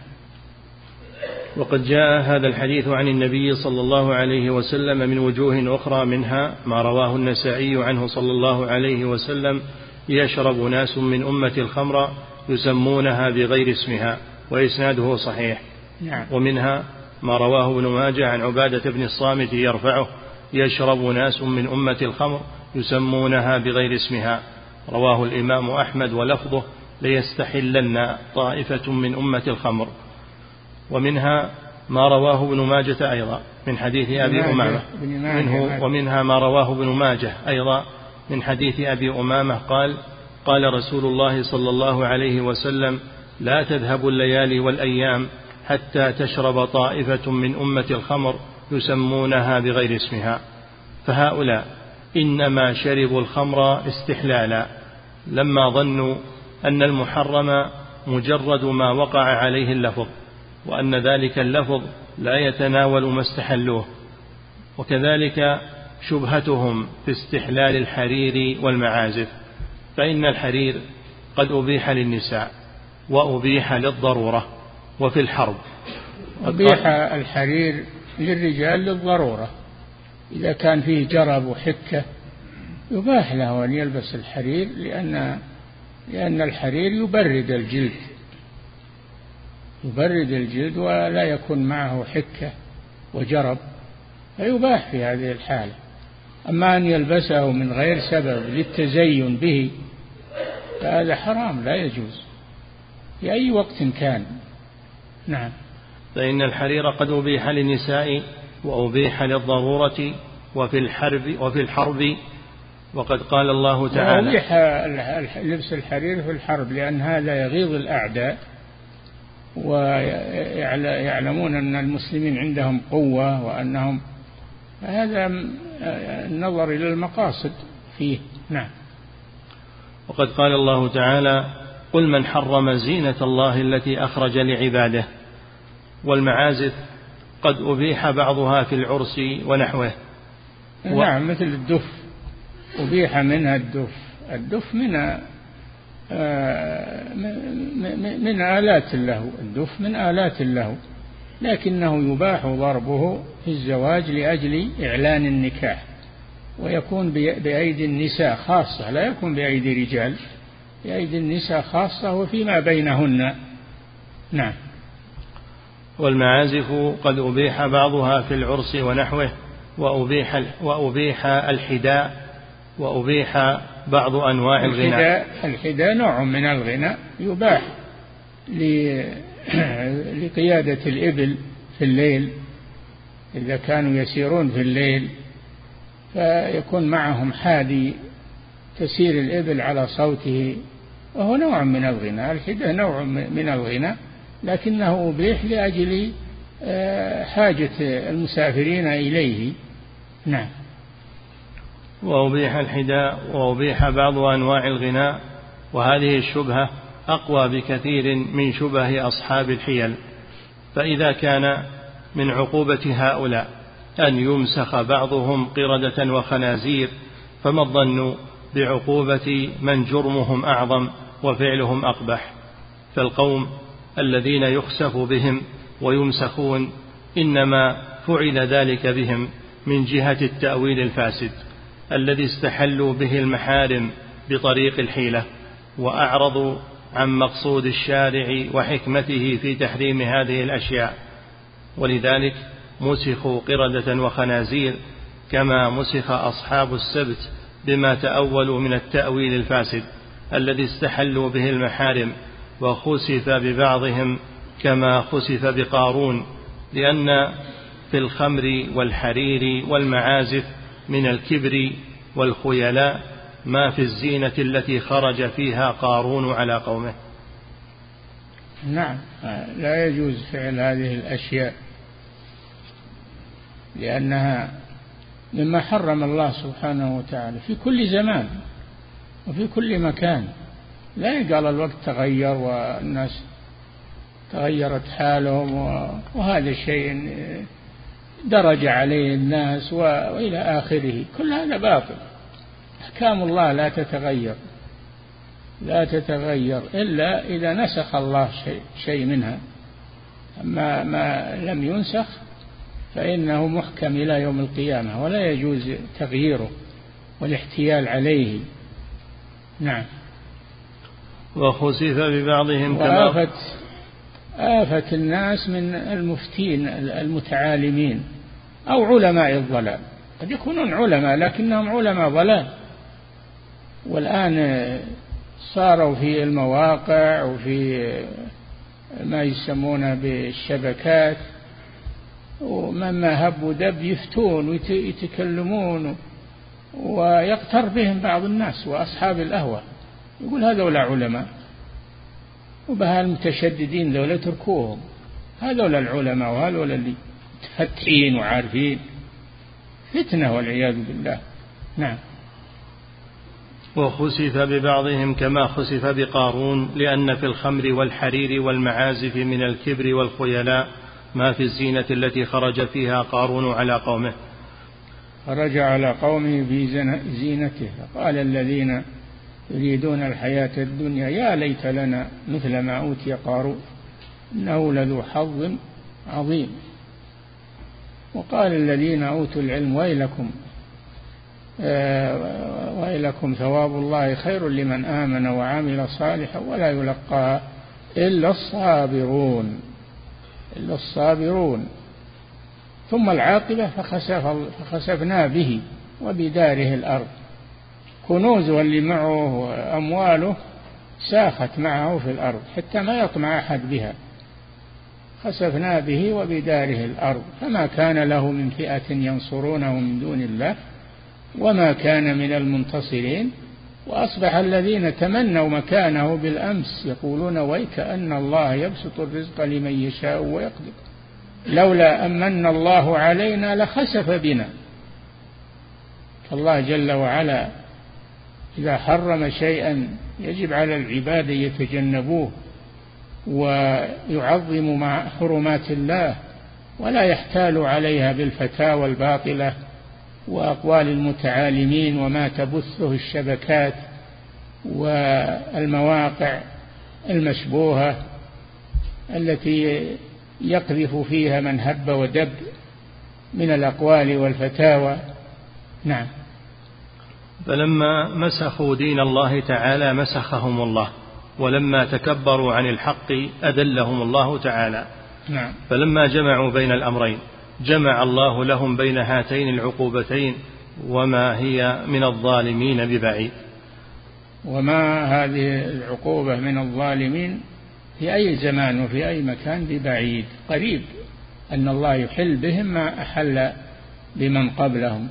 وقد جاء هذا الحديث عن النبي صلى الله عليه وسلم من وجوه أخرى منها ما رواه النسائي عنه صلى الله عليه وسلم يشرب ناس من أمة الخمر يسمونها بغير اسمها وإسناده صحيح. نعم. ومنها ما رواه ابن ماجه عن عبادة بن الصامت يرفعه. يشرب ناس من أمة الخمر يسمونها بغير اسمها. رواه الإمام أحمد ولفظه ليستحلن طائفة من أمة الخمر. ومنها ما رواه ابن ماجة أيضا من حديث أبي أمامة. منه ومنها ما رواه ابن ماجه أيضا من حديث أبي أمامة. قال قال رسول الله صلى الله عليه وسلم لا تذهب الليالي والأيام حتى تشرب طائفة من أمة الخمر يسمونها بغير اسمها. فهؤلاء إنما شربوا الخمر استحلالا لما ظنوا أن المحرم مجرد ما وقع عليه اللفظ وأن ذلك اللفظ لا يتناول ما استحلوه. وكذلك شبهتهم في استحلال الحرير والمعازف فإن الحرير قد أبيح للنساء وأبيح للضرورة. وفي الحرب. أبيح الحرير للرجال للضرورة. إذا كان فيه جرب وحكة يباح له أن يلبس الحرير لأن لأن الحرير يبرد الجلد. يبرد الجلد ولا يكون معه حكة وجرب فيباح في هذه الحالة. أما أن يلبسه من غير سبب للتزين به فهذا حرام لا يجوز. في أي وقت كان. نعم. فإن الحرير قد أبيح للنساء وأبيح للضرورة وفي الحرب وفي الحرب. وقد قال الله تعالى أبيح لبس الحرير في الحرب لأن هذا يغيظ الأعداء ويعلمون أن المسلمين عندهم قوة وأنهم هذا النظر إلى المقاصد فيه. نعم. وقد قال الله تعالى قل من حرم زينة الله التي أخرج لعباده والمعازف قد أبيح بعضها في العرس ونحوه. نعم مثل الدف أبيح منها الدف. الدف من آه، من آلات له الدف من آلات له. لكنه يباح ضربه في الزواج لأجل إعلان النكاح ويكون بأيدي النساء خاصة لا يكون بأيدي رجال. بأيدي النساء خاصة وفيما بينهن. نعم. والمعازف قد أبيح بعضها في العرس ونحوه وأبيح, وأبيح الحداء وأبيح بعض أنواع الغناء. الحداء, الحداء نوع من الغناء يباح لقيادة الإبل في الليل. إذا كانوا يسيرون في الليل فيكون معهم حادي تسير الإبل على صوته. وهو نوع من الغناء الحدة نوع من الغناء لكنه أبيح لأجل آه، حاجة المسافرين إليه. نعم. وأبيح الحداء وأبيح بعض أنواع الغناء وهذه الشبهة أقوى بكثير من شبه أصحاب الحيل. فإذا كان من عقوبة هؤلاء أن يمسخ بعضهم قردة وخنازير فما الظن بعقوبة من جرمهم أعظم؟ وفعلهم أقبح فالقوم الذين يخسف بهم ويمسخون إنما فعل ذلك بهم من جهة التأويل الفاسد الذي استحلوا به المحارم بطريق الحيلة وأعرضوا عن مقصود الشارع وحكمته في تحريم هذه الأشياء. ولذلك مسخوا قردة وخنازير كما مسخ أصحاب السبت بما تأولوا من التأويل الفاسد. الذي استحلوا به المحارم وخسف ببعضهم كما خسف بقارون لأن في الخمر والحرير والمعازف من الكبر والخيلاء ما في الزينة التي خرج فيها قارون على قومه. نعم لا يجوز فعل هذه الأشياء لأنها مما حرم الله سبحانه وتعالى في كل زمان. وفي كل مكان. لا يقال الوقت تغير والناس تغيرت حالهم وهذا شيء درج عليه الناس وإلى آخره. كل هذا باطل. أحكام الله لا تتغير. لا تتغير إلا إذا نسخ الله شيء, شيء منها. أما ما لم ينسخ فإنه محكم إلى يوم القيامة ولا يجوز تغييره والاحتيال عليه. نعم. وخسف ببعضهم كما وآفة آفة الناس من المفتين المتعالمين أو علماء الضلال. قد يكونون علماء لكنهم علماء ضلال. والآن صاروا في المواقع وفي ما يسمونه بالشبكات ومما هب ودب يفتون ويتكلمون ويغتر بهم بعض الناس وأصحاب الأهوى. يقول هذول علماء. وبها المتشددين ذولا اتركوهم هذول العلماء وهذول اللي متفتحين وعارفين. فتنة والعياذ بالله. نعم. وخسف ببعضهم كما خسف بقارون لأن في الخمر والحرير والمعازف من الكبر والخيلاء ما في الزينة التي خرج فيها قارون على قومه. خرج على قومه في زينته قال الذين يريدون الحياة الدنيا يا ليت لنا مثل ما أوتي قارون إنه لذو حظ عظيم. وقال الذين أوتوا العلم ويلكم آه، ويلكم ثواب الله خير لمن آمن وعمل صالحا ولا يلقاها إلا الصابرون. إلا الصابرون. ثم العاقبة فخسف فخسفنا به وبداره الأرض. كنوزه اللي معه وأمواله ساخت معه في الأرض حتى ما يطمع أحد بها. خسفنا به وبداره الأرض. فما كان له من فئة ينصرونه من دون الله وما كان من المنتصرين. وأصبح الذين تمنوا مكانه بالأمس يقولون ويك أن الله يبسط الرزق لمن يشاء ويقدر. لولا أمن الله علينا لخسف بنا. فالله جل وعلا إذا حرم شيئا يجب على العباد يتجنبوه ويعظم مع حرمات الله ولا يحتال عليها بالفتاوى الباطلة وأقوال المتعالمين وما تبثه الشبكات والمواقع المشبوهة التي يقذف فيها من هب ودب من الأقوال والفتاوى. نعم. فلما مسخوا دين الله تعالى مسخهم الله ولما تكبروا عن الحق أذلهم الله تعالى. نعم. فلما جمعوا بين الأمرين جمع الله لهم بين هاتين العقوبتين وما هي من الظالمين ببعيد. وما هذه العقوبة من الظالمين؟ في أي زمان وفي أي مكان ببعيد. قريب. أن الله يحل بهم ما أحل بمن قبلهم.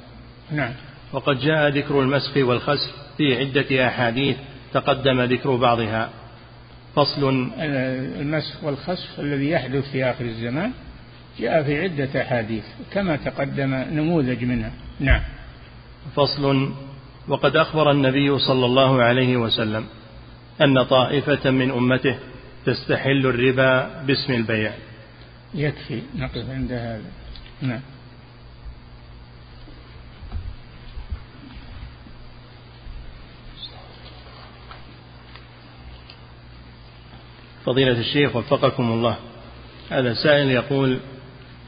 نعم. وقد جاء ذكر المسخ والخسف في عدة أحاديث تقدم ذكر بعضها. فصل المسخ والخسف الذي يحدث في آخر الزمان جاء في عدة أحاديث كما تقدم نموذج منها. نعم. فصل وقد أخبر النبي صلى الله عليه وسلم أن طائفة من أمته تستحل الربا باسم البيع يكفي نقف عند هذا. نعم. فضيلة الشيخ وفقكم الله. هذا سائل يقول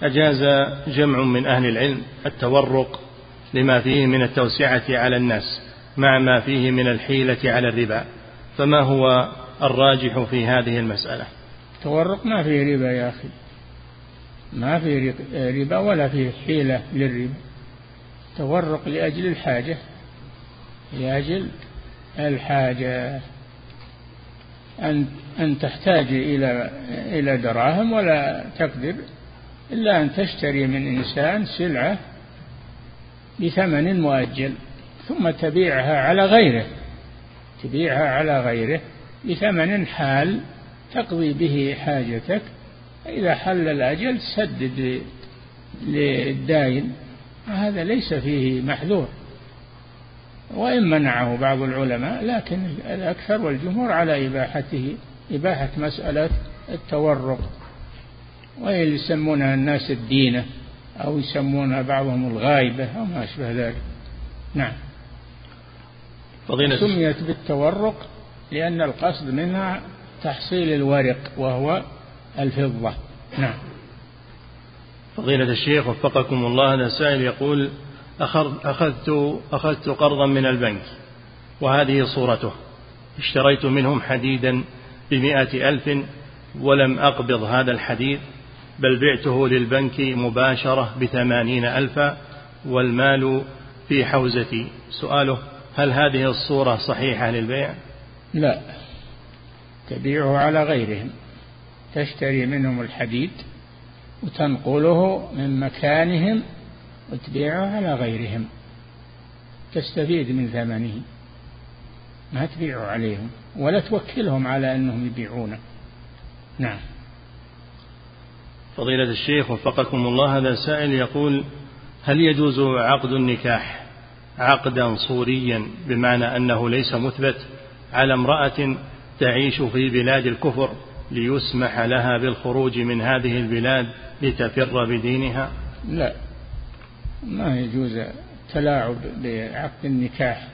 أجاز جمع من أهل العلم التورق لما فيه من التوسعة على الناس مع ما فيه من الحيلة على الربا فما هو الراجح في هذه المسألة. تورق ما فيه ربا يا أخي. ما فيه ربا ولا فيه حيلة للربا تورق لأجل الحاجة. لأجل الحاجة. أن أن تحتاج إلى إلى دراهم ولا تقدر إلا أن تشتري من إنسان سلعة بثمن مؤجل ثم تبيعها على غيره. تبيعها على غيره. بثمن حال تقضي به حاجتك. إذا حل الأجل سدد للداين هذا ليس فيه محذور. وإن منعه بعض العلماء لكن الأكثر والجمهور على إباحته إباحة مسألة التورق. وهي يسمونها الناس الدينة أو يسمونها بعضهم الغايبة أو ما أشبه ذلك. نعم. فضيلة سميت بالتورق لأن القصد منها تحصيل الورق وهو الفضة. نعم. فضيلة الشيخ وفقكم الله هذا سائل يقول أخذت أخذت قرضا من البنك وهذه صورته. اشتريت منهم حديدا بمائة ألف ولم أقبض هذا الحديد بل بعته للبنك مباشرة بثمانين ألفا والمال في حوزتي. سؤاله هل هذه الصورة صحيحة للبيع؟ لا. تبيعه على غيرهم. تشتري منهم الحديد وتنقله من مكانهم وتبيعه على غيرهم. تستفيد من ثمنه. ما تبيعه عليهم ولا توكلهم على أنهم يبيعونه. نعم. فضيلة الشيخ وفقكم الله هذا سائل يقول هل يجوز عقد النكاح عقدا صوريا بمعنى أنه ليس مثبت؟ على امرأة تعيش في بلاد الكفر ليسمح لها بالخروج من هذه البلاد لتفر بدينها؟ لا ما يجوز التلاعب بعقد النكاح.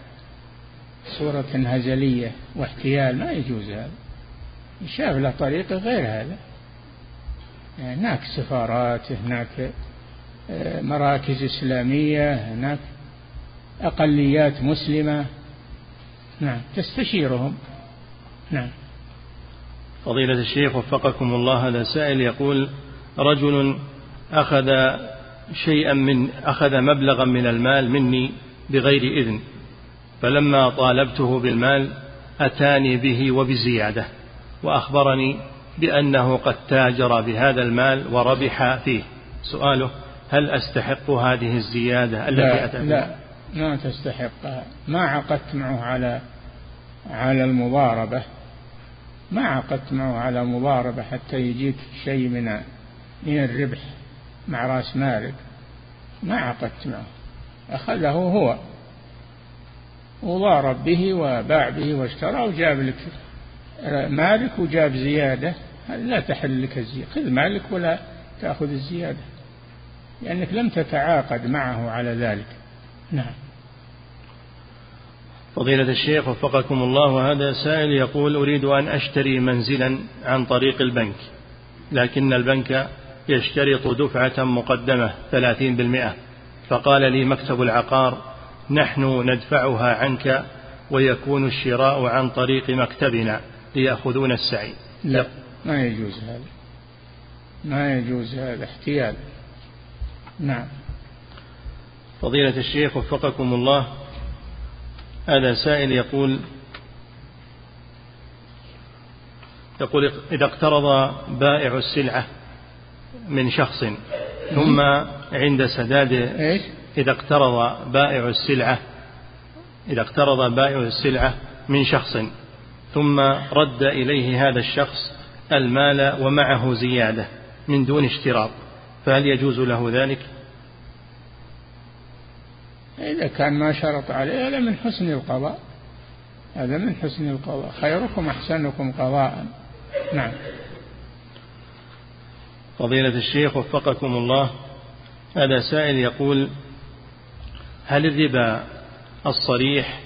صورة هزلية واحتيال ما يجوز هذا. يشاف له طريقة غير هذا. هناك سفارات هناك آه، مراكز إسلامية هناك أقليات مسلمة. نعم. تستشيرهم. نعم. فضيلة الشيخ وفقكم الله هذا سائل يقول رجل أخذ شيئا من أخذ مبلغا من المال مني بغير إذن فلما طالبته بالمال أتاني به وبزيادة وأخبرني بأنه قد تاجر بهذا المال وربح فيه. سؤاله هل أستحق هذه الزيادة التي أتى لا. ما تستحقها ما عقدت معه على على المضاربة ما عقدت معه على مضاربة حتى يجيك شيء من من الربح مع رأس مالك. ما عقدت معه. أخذه هو. وضارب به وباع به واشترى وجاب لك مالك وجاب زيادة. لا تحل لك الزيادة خذ مالك ولا تأخذ الزيادة. لأنك لم تتعاقد معه على ذلك. نعم. فضيلة الشيخ وفقكم الله هذا سائل يقول أريد أن أشتري منزلا عن طريق البنك لكن البنك يشترط دفعة مقدمة ثلاثين بالمئة. فقال لي مكتب العقار نحن ندفعها عنك ويكون الشراء عن طريق مكتبنا ليأخذون السعي. لا ما يجوز هذا. ما يجوز هذا احتيال. نعم. فضيلة الشيخ وفقكم الله. هذا سائل يقول يقول إذا اقترض بائع السلعة من شخص ثم عند سداد إذا اقترض بائع السلعة إذا اقترض بائع السلعة من شخص ثم رد إليه هذا الشخص المال ومعه زيادة من دون اشتراط فهل يجوز له ذلك؟ إذا كان ما شرط عليه هذا من حسن القضاء. هذا من حسن القضاء. خيركم أحسنكم قضاء. نعم. فضيلة الشيخ وفقكم الله. هذا سائل يقول هل الربا الصريح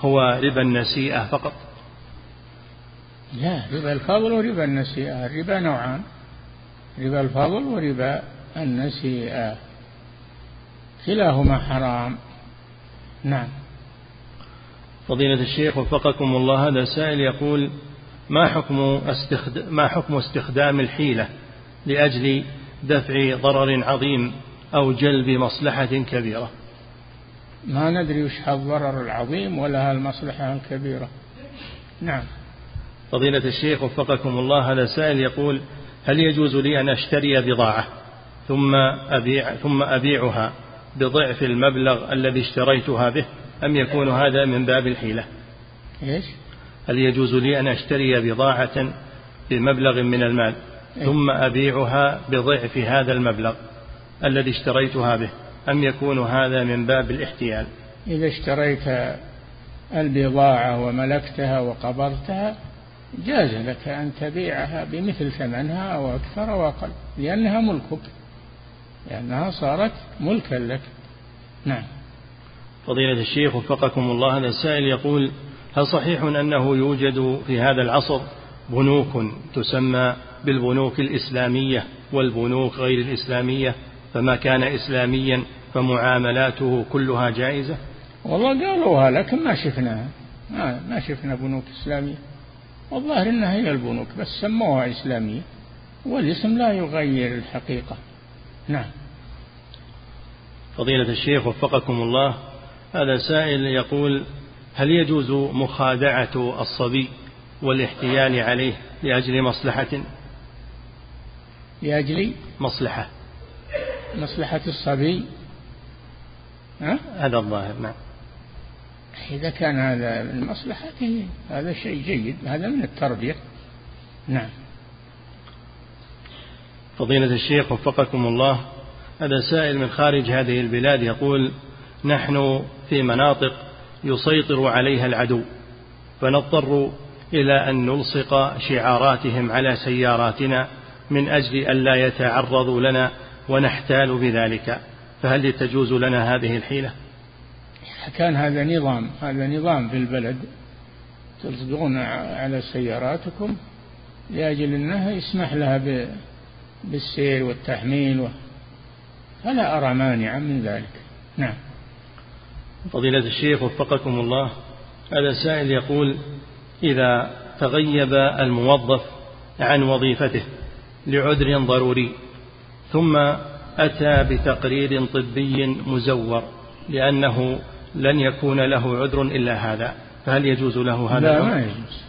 هو ربا النسيئة فقط؟ لا ربا الفضل وربا النسيئة. الربا نوعان ربا الفضل وربا النسيئة. كلاهما حرام. نعم. فضيلة الشيخ وفقكم الله هذا سائل يقول ما حكم استخدام ما حكم استخدام الحيلة لأجل دفع ضرر عظيم أو جلب مصلحة كبيرة؟ ما ندري وش الضرر العظيم ولا المصلحة الكبيرة. نعم. فضيلة الشيخ وفقكم الله هذا سائل يقول هل يجوز لي أن أشتري بضاعة ثم أبيع ثم أبيعها بضعف المبلغ الذي اشتريتها به أم يكون هذا من باب الحيلة؟ إيش؟ هل يجوز لي أن أشتري بضاعة بمبلغ من المال إيه؟ ثم أبيعها بضعف هذا المبلغ الذي اشتريتها به؟ أم يكون هذا من باب الاحتيال؟ إذا اشتريت البضاعة وملكتها وقبضتها جاز لك أن تبيعها بمثل ثمنها أو أكثر أو أقل لأنها ملكك. لأنها صارت ملكا لك. نعم. فضيلة الشيخ وفقكم الله هذا السائل يقول هل صحيح أنه يوجد في هذا العصر بنوك تسمى بالبنوك الإسلامية والبنوك غير الإسلامية؟ فما كان إسلاميا فمعاملاته كلها جائزة؟ والله قالوها لكن ما شفناها ما, ما شفنا بنوك إسلامية. والظاهر إنها هي البنوك بس سموها إسلامية والاسم لا يغير الحقيقة. نعم. فضيلة الشيخ وفقكم الله هذا سائل يقول هل يجوز مخادعة الصبي والاحتيال عليه لأجل مصلحة؟ لأجل مصلحة. مصلحة الصبي؟ ها؟ هذا الظاهر نعم. إذا كان هذا من مصلحته هذا شيء جيد هذا من التربية. نعم. فضيلة الشيخ وفقكم الله هذا سائل من خارج هذه البلاد يقول نحن في مناطق يسيطر عليها العدو فنضطر إلى أن نلصق شعاراتهم على سياراتنا من أجل ألا يتعرضوا لنا ونحتال بذلك فهل تجوز لنا هذه الحيلة؟ كان هذا نظام هذا نظام في البلد تصدقون على سياراتكم لأجل أنها يسمح لها بالسير والتحميل و... فلا أرى مانعا من ذلك. نعم. فضيلة الشيخ وفقكم الله هذا سائل يقول إذا تغيب الموظف عن وظيفته لعذر ضروري ثم أتى بتقرير طبي مزور لأنه لن يكون له عذر إلا هذا فهل يجوز له هذا لا ما يجوز.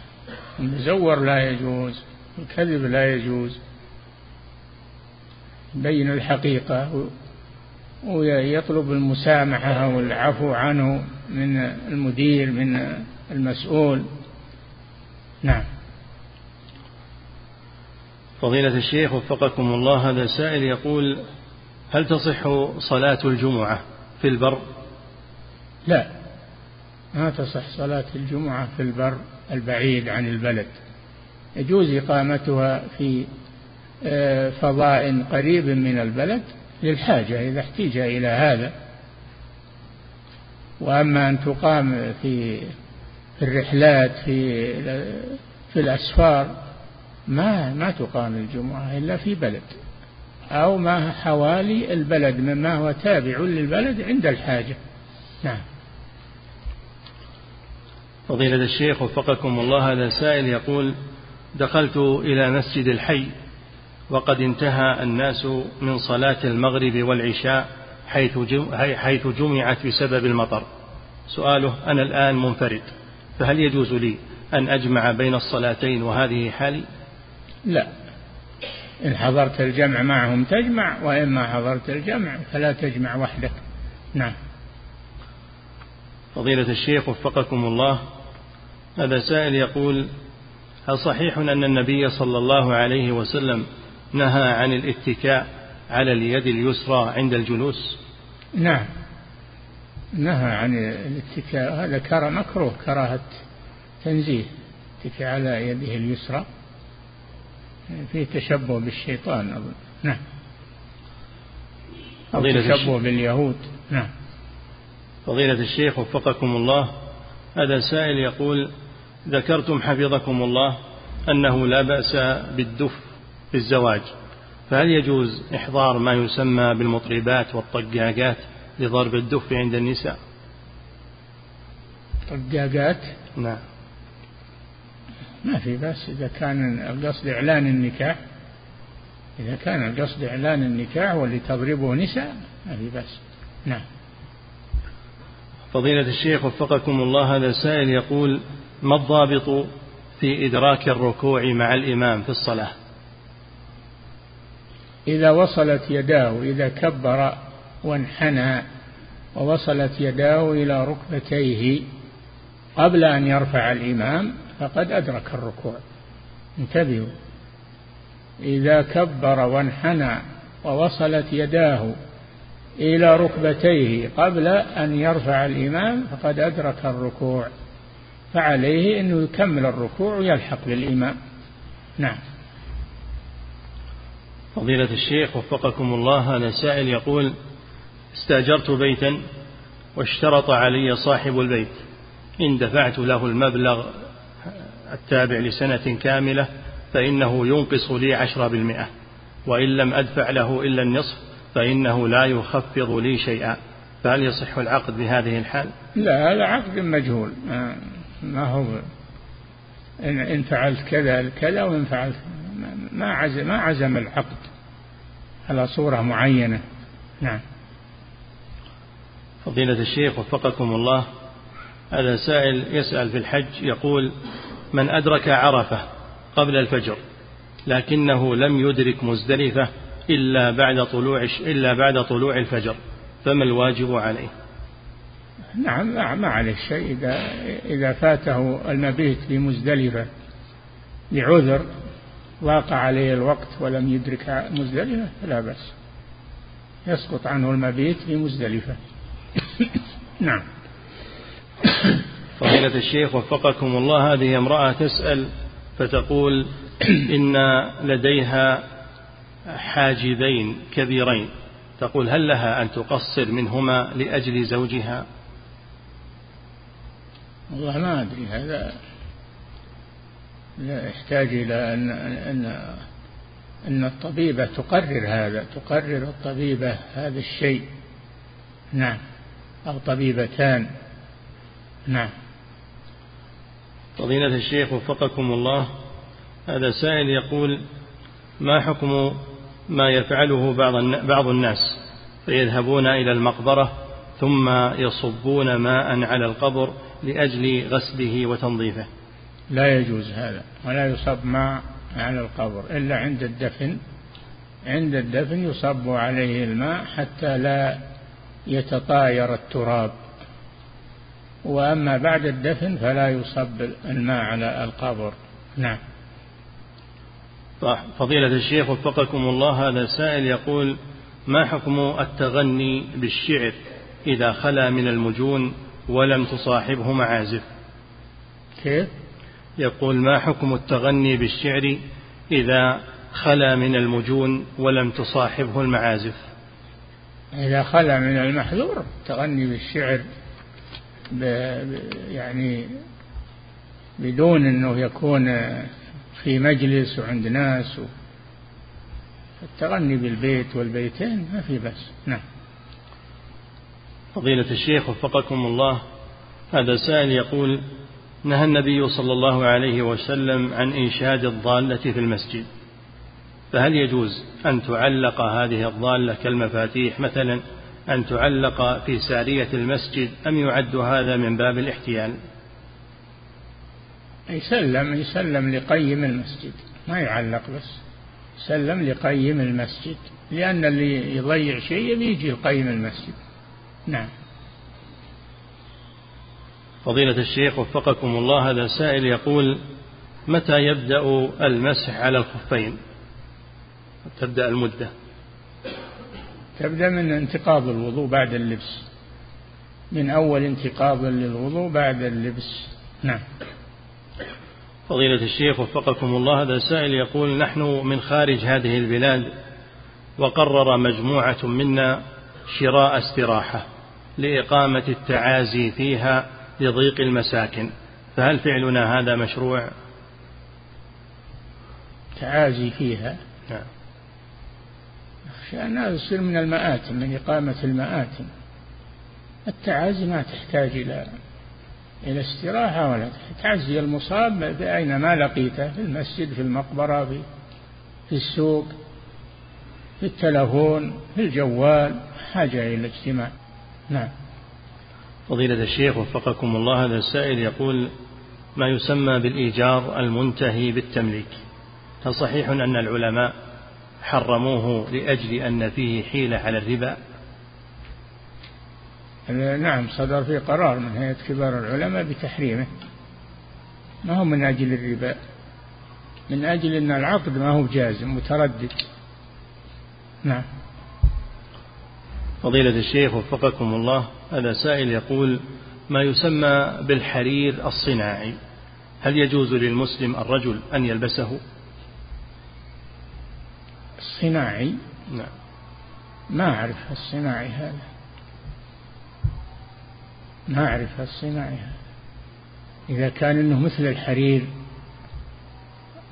المزور لا يجوز الكذب لا يجوز. بين الحقيقة ويطلب المسامحة والعفو عنه من المدير من المسؤول. نعم. فضيلة الشيخ وفقكم الله هذا سائل يقول هل تصح صلاة الجمعة في البر؟ لا ما تصح صلاة الجمعة في البر البعيد عن البلد. يجوز إقامتها في فضاء قريب من البلد للحاجة إذا احتيج إلى هذا. وأما أن تقام في في الرحلات في في الأسفار ما ما تقام الجمعة إلا في بلد. أو ما حوالي البلد مما هو تابع للبلد عند الحاجة. نعم. فضيلة الشيخ وفقكم الله هذا سائل يقول دخلت إلى مسجد الحي وقد انتهى الناس من صلاة المغرب والعشاء حيث حيث جمعت بسبب المطر. سؤاله أنا الآن منفرد فهل يجوز لي أن أجمع بين الصلاتين وهذه حالي؟ لا. إن حضرت الجمع معهم تجمع وإن ما حضرت الجمع فلا تجمع وحدك. نعم. فضيلة الشيخ وفقكم الله هذا سائل يقول هل صحيح أن النبي صلى الله عليه وسلم نهى عن الاتكاء على اليد اليسرى عند الجلوس؟ نعم. نهى عن الاتكاء. هذا كرة مكروه كراهة تنزيه. اتكاء على يده اليسرى. فيه تشبه بالشيطان أظن. نعم. أو تشبه باليهود. نعم. فضيلة الشيخ وفقكم الله هذا سائل يقول ذكرتم حفظكم الله أنه لا بأس بالدف في الزواج فهل يجوز إحضار ما يسمى بالمطربات والطقاقات لضرب الدف عند النساء؟ طقاقات؟ نعم. ما في بس. إذا كان القصد إعلان النكاح إذا كان القصد إعلان النكاح واللي تضربه نساء ما في بس. نعم. فضيلة الشيخ وفقكم الله هذا سائل يقول ما الضابط في إدراك الركوع مع الإمام في الصلاة؟ إذا وصلت يداه إذا كبر وانحنى ووصلت يداه إلى ركبتيه قبل أن يرفع الإمام فقد أدرك الركوع. انتبهوا. إذا كبر وانحنى ووصلت يداه إلى ركبتيه قبل أن يرفع الإمام فقد أدرك الركوع فعليه أنه يكمل الركوع ويلحق بالإمام نعم. فضيلة الشيخ وفقكم الله هذا سائل يقول استأجرت بيتا واشترط علي صاحب البيت إن دفعت له المبلغ التابع لسنة كاملة فإنه ينقص لي عشرة بالمئة وإن لم أدفع له إلا النصف فإنه لا يخفض لي شيئا. فهل يصح العقد بهذه الحال؟ لا هذا عقد مجهول. ما هو؟ إن, إن فعلت كذا كذا وإن فعلت ما عزم ما عزم العقد على صورة معينة. نعم. فضيلة الشيخ وفقكم الله هذا سائل يسأل في الحج يقول من أدرك عرفة قبل الفجر لكنه لم يدرك مزدلفة إلا بعد طلوع إلا بعد طلوع الفجر فما الواجب عليه؟ نعم ما عليه شيء. إذا إذا فاته المبيت بمزدلفة لعذر واقع عليه الوقت ولم يدرك مزدلفة فلا بأس. يسقط عنه المبيت بمزدلفة. نعم. فضيلة الشيخ وفقكم الله هذه امرأة تسأل فتقول إن لديها حاجبين كبيرين. تقول هل لها أن تقصر منهما لأجل زوجها؟ والله ما أدري هذا لا يحتاج إلى أن أن أن الطبيبة تقرر هذا تقرر الطبيبة هذا الشيء. نعم. أو طبيبتان. نعم. فضيلة الشيخ وفقكم الله هذا سائل يقول ما حكم ما يفعله بعض بعض الناس؟ فيذهبون إلى المقبرة ثم يصبون ماء على القبر لأجل غسله وتنظيفه. لا يجوز هذا ولا يصب ماء على القبر إلا عند الدفن. عند الدفن يصب عليه الماء حتى لا يتطاير التراب. وأما بعد الدفن فلا يصب الماء على القبر. نعم. فضيلة الشيخ وفقكم الله هذا سائل يقول ما حكم التغني بالشعر إذا خلا من المجون ولم تصاحبه معازف؟ كيف؟ يقول ما حكم التغني بالشعر إذا خلا من المجون ولم تصاحبه المعازف؟ إذا خلا من المحذور التغني بالشعر يعني بدون أنه يكون في مجلس وعند ناس التغني بالبيت والبيتين ما في بس نعم. فضيلة الشيخ وفقكم الله هذا سائل يقول نهى النبي صلى الله عليه وسلم عن إنشاد الضالة في المسجد. فهل يجوز أن تعلق هذه الضالة كالمفاتيح مثلا أن تعلق في سارية المسجد أم يعد هذا من باب الاحتيال؟ يسلم يسلم لقيم المسجد. ما يعلق بس. سلم لقيم المسجد. لأن اللي يضيع شيء بيجي لقيم المسجد. نعم. فضيلة الشيخ وفقكم الله هذا سائل يقول متى يبدأ المسح على الخفين؟ تبدأ المدة. تبدأ من انتقاض الوضوء بعد اللبس. من أول انتقاض للوضوء بعد اللبس. نعم. فضيلة الشيخ وفقكم الله هذا سائل يقول نحن من خارج هذه البلاد وقرر مجموعة منا شراء استراحة لإقامة التعازي فيها لضيق المساكن فهل فعلنا هذا مشروع؟ تعازي فيها. نعم. أخشى أنها يصير من المآتم من إقامة المآتم. التعازي ما تحتاج إلى إلى استراحة ولا تعزي المصاب بأينما لقيته في المسجد في المقبرة في, في السوق في التلفون في الجوال حاجة إلى الاجتماع. نعم. فضيلة الشيخ وفقكم الله هذا السائل يقول ما يسمى بالإيجار المنتهي بالتمليك؟ هل صحيح أن العلماء حرموه لأجل أن فيه حيلة على الربا؟ نعم صدر في قرار من هيئة كبار العلماء بتحريمه. ما هو من أجل الربا؟ من أجل أن العقد ما هو جازم متردد. نعم. فضيلة الشيخ وفقكم الله هذا سائل يقول ما يسمى بالحرير الصناعي؟ هل يجوز للمسلم الرجل أن يلبسه؟ الصناعي؟ نعم. ما أعرف الصناعي هذا. ما أعرف الصناعي هذا. إذا كان إنه مثل الحرير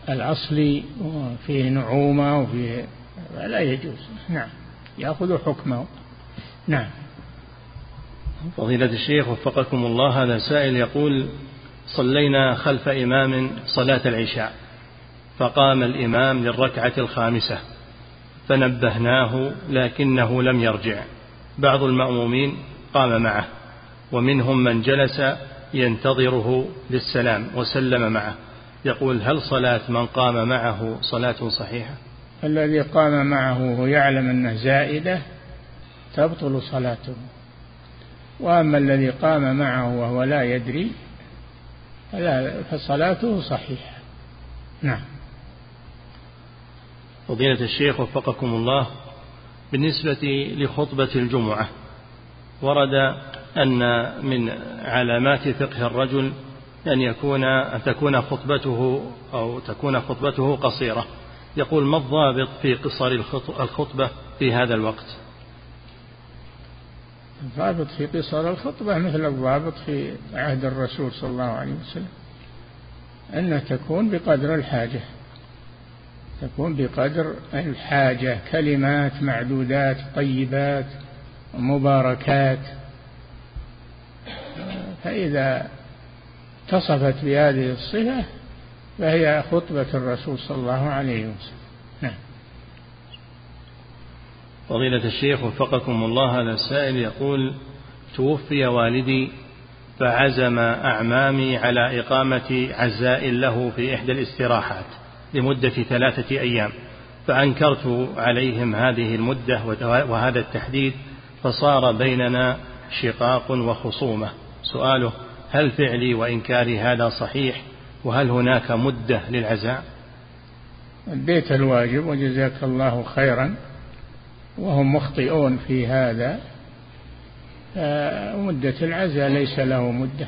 الأصلي وفيه نعومة وفيه لا يجوز. نعم. يأخذ حكمه. نعم. فضيلة الشيخ وفقكم الله هذا سائل يقول صلينا خلف إمام صلاة العشاء فقام الإمام للركعة الخامسة فنبهناه لكنه لم يرجع. بعض المأمومين قام معه ومنهم من جلس ينتظره للسلام وسلم معه. يقول هل صلاة من قام معه صلاة صحيحة؟ الذي قام معه ويعلم أنه زائدة تبطل صلاته. وأما الذي قام معه وهو لا يدري فلا فصلاته صحيحة. نعم. فضيلة الشيخ وفقكم الله بالنسبة لخطبة الجمعة ورد أن من علامات فقه الرجل أن يكون أن تكون خطبته أو تكون خطبته قصيرة. يقول ما الضابط في قصر الخطبة في هذا الوقت؟ الضابط في قصر الخطبة مثل الضابط في عهد الرسول صلى الله عليه وسلم. أن تكون بقدر الحاجة. تكون بقدر الحاجة. كلمات معدودات طيبات مباركات. فإذا اتصفت بهذه الصفة فهي خطبة الرسول صلى الله عليه وسلم نعم فضيلة الشيخ وفقكم الله هذا السائل يقول توفي والدي فعزم أعمامي على إقامة عزاء له في إحدى الاستراحات لمدة ثلاثة أيام فأنكرت عليهم هذه المدة وهذا التحديد فصار بيننا شقاق وخصومة. سؤاله هل فعلي وإنكاري هذا صحيح؟ وهل هناك مدة للعزاء؟ أديت الواجب وجزاك الله خيرا. وهم مخطئون في هذا مدة العزاء ليس له مدة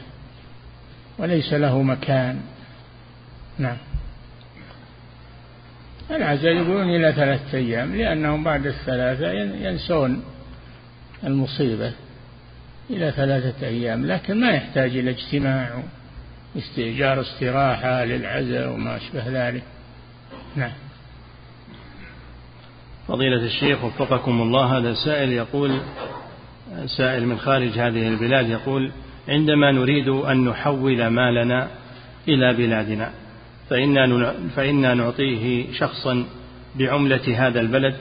وليس له مكان. نعم. العزاء يقولون إلى ثلاثة أيام لأنهم بعد الثلاثة ينسون المصيبة إلى ثلاثة أيام لكن ما يحتاج إلى اجتماع استئجار استراحة للعزاء وما أشبه ذلك. نعم. فضيلة الشيخ وفقكم الله هذا سائل يقول سائل من خارج هذه البلاد يقول عندما نريد أن نحول مالنا إلى بلادنا فإنا فإنا نعطيه شخصا بعملة هذا البلد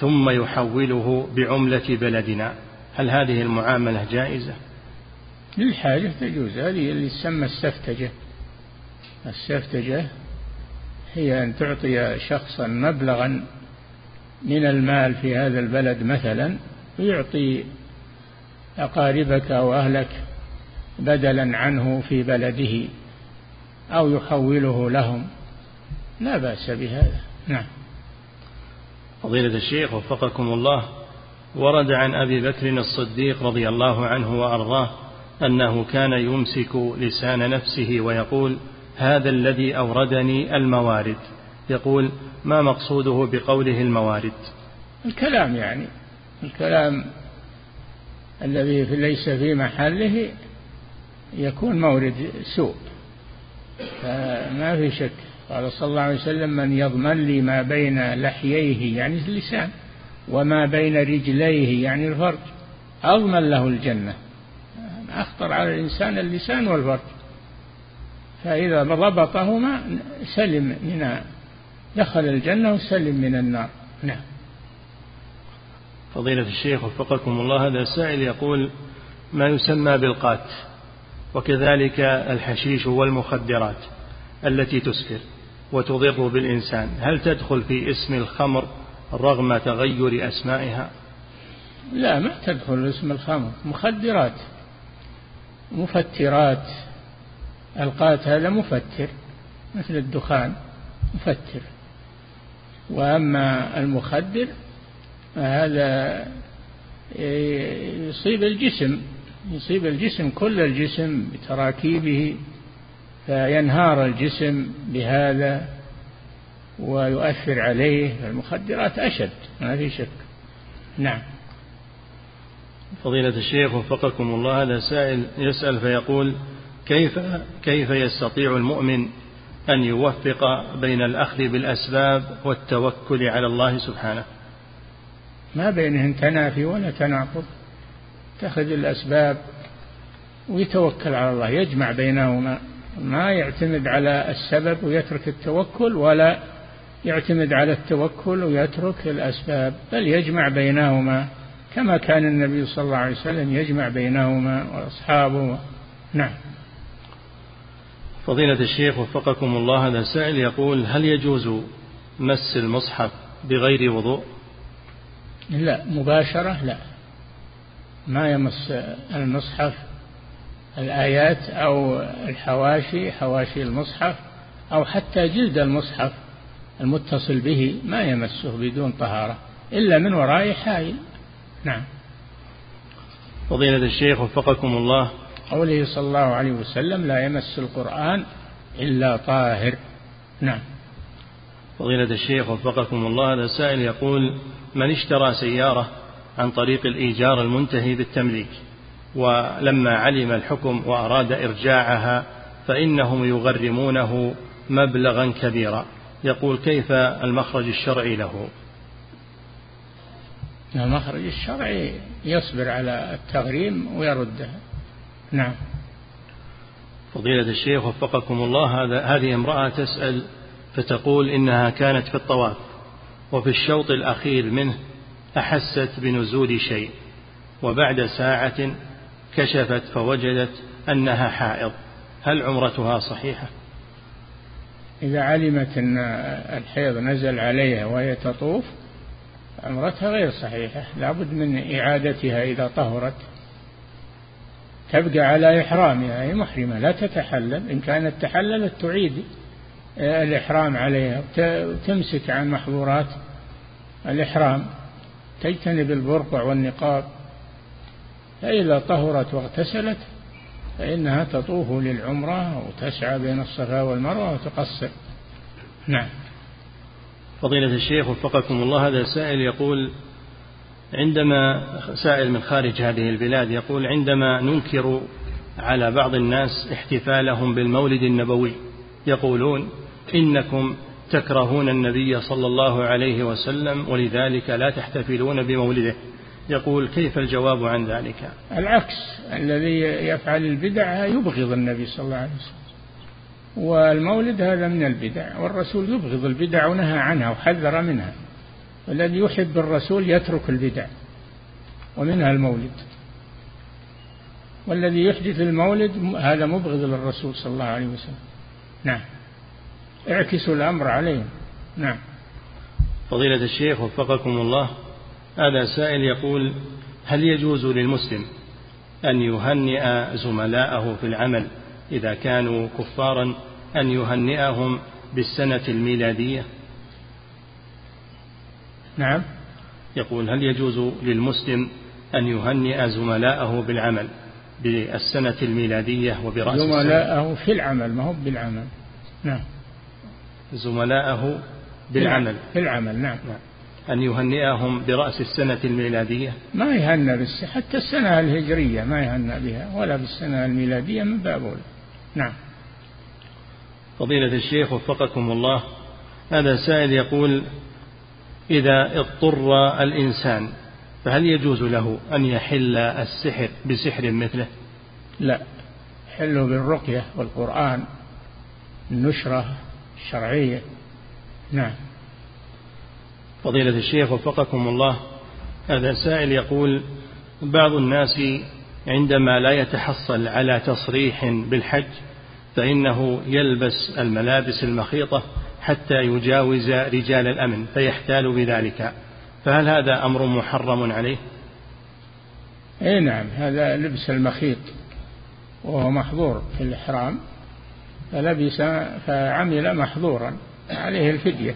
ثم يحوله بعملة بلدنا هل هذه المعاملة جائزة؟ للحاجة تجوز هذه اللي تسمى السفتجة السفتجة هي أن تعطي شخصا مبلغا من المال في هذا البلد مثلا ويعطي أقاربك أو أهلك بدلا عنه في بلده أو يحوله لهم. لا بأس بهذا. نعم. فضيلة الشيخ وفقكم الله ورد عن أبي بكر الصديق رضي الله عنه وأرضاه أنه كان يمسك لسان نفسه ويقول هذا الذي أوردني الموارد. يقول ما مقصوده بقوله الموارد؟ الكلام يعني الكلام الذي ليس في محله يكون مورد سوء فما في شك. قال صلى الله عليه وسلم من يضمن لي ما بين لحييه يعني اللسان وما بين رجليه يعني الفرج أضمن له الجنة. أخطر على الإنسان اللسان والفرج. فإذا ضبطهما سلم من دخل الجنة وسلم من النار. نعم. فضيلة الشيخ وفقكم الله هذا السائل يقول ما يسمى بالقات؟ وكذلك الحشيش والمخدرات التي تسكر وتضر بالإنسان هل تدخل في اسم الخمر رغم تغير أسمائها؟ لا ما تدخل اسم الخمر. مخدرات مفترات. القات هذا مفتر مثل الدخان مفتر. وأما المخدر فهذا يصيب الجسم يصيب الجسم كل الجسم بتراكيبه فينهار الجسم بهذا ويؤثر عليه المخدرات أشد ما في شك. نعم. فضيلة الشيخ وفقكم الله هذا سائل يسأل فيقول كيف كيف يستطيع المؤمن أن يوفق بين الأخذ بالأسباب والتوكل على الله سبحانه. ما بينهن تنافي ولا تناقض. تأخذ الأسباب ويتوكل على الله يجمع بينهما. ما يعتمد على السبب ويترك التوكل ولا يعتمد على التوكل ويترك الأسباب بل يجمع بينهما. كما كان النبي صلى الله عليه وسلم يجمع بينهما وأصحابه. نعم. فضيلة الشيخ وفقكم الله هذا سائل يقول هل يجوز مس المصحف بغير وضوء؟ لا مباشرة لا. ما يمس المصحف الآيات أو الحواشي حواشي المصحف أو حتى جلد المصحف المتصل به ما يمسه بدون طهارة إلا من وراء حائل. نعم. فضيلة الشيخ وفقكم الله قوله صلى الله عليه وسلم لا يمس القرآن إلا طاهر. نعم. فضيلة الشيخ وفقكم الله هذا سائل يقول من اشترى سيارة عن طريق الإيجار المنتهي بالتمليك ولما علم الحكم وأراد إرجاعها فإنهم يغرمونه مبلغا كبيرا. يقول كيف المخرج الشرعي له؟ المخرج الشرعي يصبر على التغريم ويردها نعم. فضيلة الشيخ وفقكم الله هذا هذه امرأة تسأل فتقول إنها كانت في الطواف وفي الشوط الأخير منه أحست بنزول شيء وبعد ساعة كشفت فوجدت أنها حائض. هل عمرتها صحيحة؟ إذا علمت أن الحيض نزل عليها وهي تطوف عمرتها غير صحيحة. لابد من إعادتها إذا طهرت. تبقى على إحرامها هي محرمة لا تتحلل. إن كانت تحللت تعيد الإحرام عليها وتمسك عن محظورات الإحرام. تجتنب البرقع والنقاب. فإذا طهرت واغتسلت فإنها تطوف للعمرة وتسعى بين الصفا والمروة وتقصر. نعم. فضيلة الشيخ وفقكم الله هذا سائل يقول عندما سائل من خارج هذه البلاد يقول عندما ننكر على بعض الناس احتفالهم بالمولد النبوي يقولون إنكم تكرهون النبي صلى الله عليه وسلم ولذلك لا تحتفلون بمولده. يقول كيف الجواب عن ذلك؟ العكس الذي يفعل البدع يبغض النبي صلى الله عليه وسلم. والمولد هذا من البدع والرسول يبغض البدع ونهى عنها وحذر منها. الذي يحب الرسول يترك البدع ومنها المولد. والذي يحدث المولد هذا مبغض للرسول صلى الله عليه وسلم. نعم. اعكسوا الأمر عليهم. نعم. فضيلة الشيخ وفقكم الله هذا سائل يقول هل يجوز للمسلم أن يهنئ زملائه في العمل إذا كانوا كفارا أن يهنئهم بالسنة الميلادية؟ نعم. يقول هل يجوز للمسلم أن يهنئ زملائه بالعمل بالسنة الميلادية وبرأس زملائه في العمل ما هو بالعمل. نعم. زملائه بالعمل. في العمل نعم, نعم. أن يهنئهم برأس السنة الميلادية؟ ما يهنى بس حتى السنة الهجرية ما يهنى بها ولا بالسنة الميلادية من باب أولى نعم. فضيلة الشيخ وفقكم الله. هذا سائل يقول إذا اضطر الإنسان فهل يجوز له أن يحل السحر بسحر مثله؟ لا حله بالرقية والقرآن النشرة الشرعية. نعم. فضيلة الشيخ وفقكم الله هذا سائل يقول بعض الناس عندما لا يتحصل على تصريح بالحج فإنه يلبس الملابس المخيطة حتى يجاوز رجال الأمن فيحتال بذلك. فهل هذا أمر محرم عليه؟ اي نعم هذا لبس المخيط وهو محظور في الإحرام فلبس فعمل محظورا. عليه الفدية.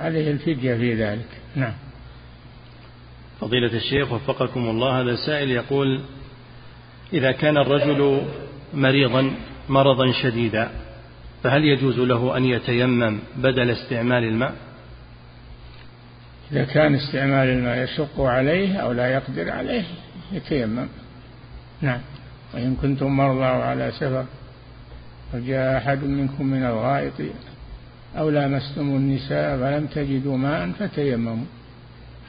عليه الفدية في ذلك. نعم. فضيلة الشيخ وفقكم الله هذا سائل يقول إذا كان الرجل مريضا مرضا شديدا فهل يجوز له أن يتيمم بدل استعمال الماء؟ إذا كان استعمال الماء يشق عليه أو لا يقدر عليه يتيمم. نعم. وإن كنتم مرضى على سفر وجاء أحد منكم من الغائط أو لامستم النساء فلم تجدوا ماء فتيمموا.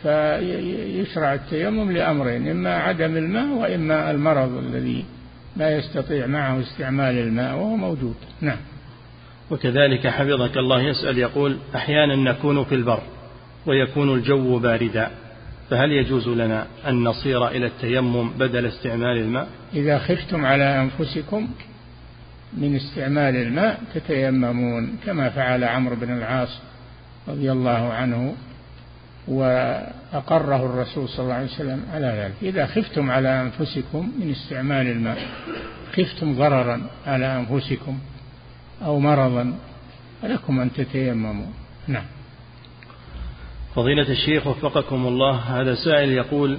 فيشرع التيمم لأمرين إما عدم الماء وإما المرض الذي لا يستطيع معه استعمال الماء وهو موجود. نعم. وكذلك حفظك الله يسأل يقول أحيانا نكون في البر ويكون الجو باردا فهل يجوز لنا أن نصير إلى التيمم بدل استعمال الماء؟ إذا خفتم على أنفسكم من استعمال الماء تتيممون كما فعل عمرو بن العاص رضي الله عنه وأقره الرسول صلى الله عليه وسلم على ذلك. إذا خفتم على أنفسكم من استعمال الماء خفتم ضررا على أنفسكم. أو مرضا فلكم أن تتيمموا. نعم. فضيلة الشيخ وفقكم الله هذا سائل يقول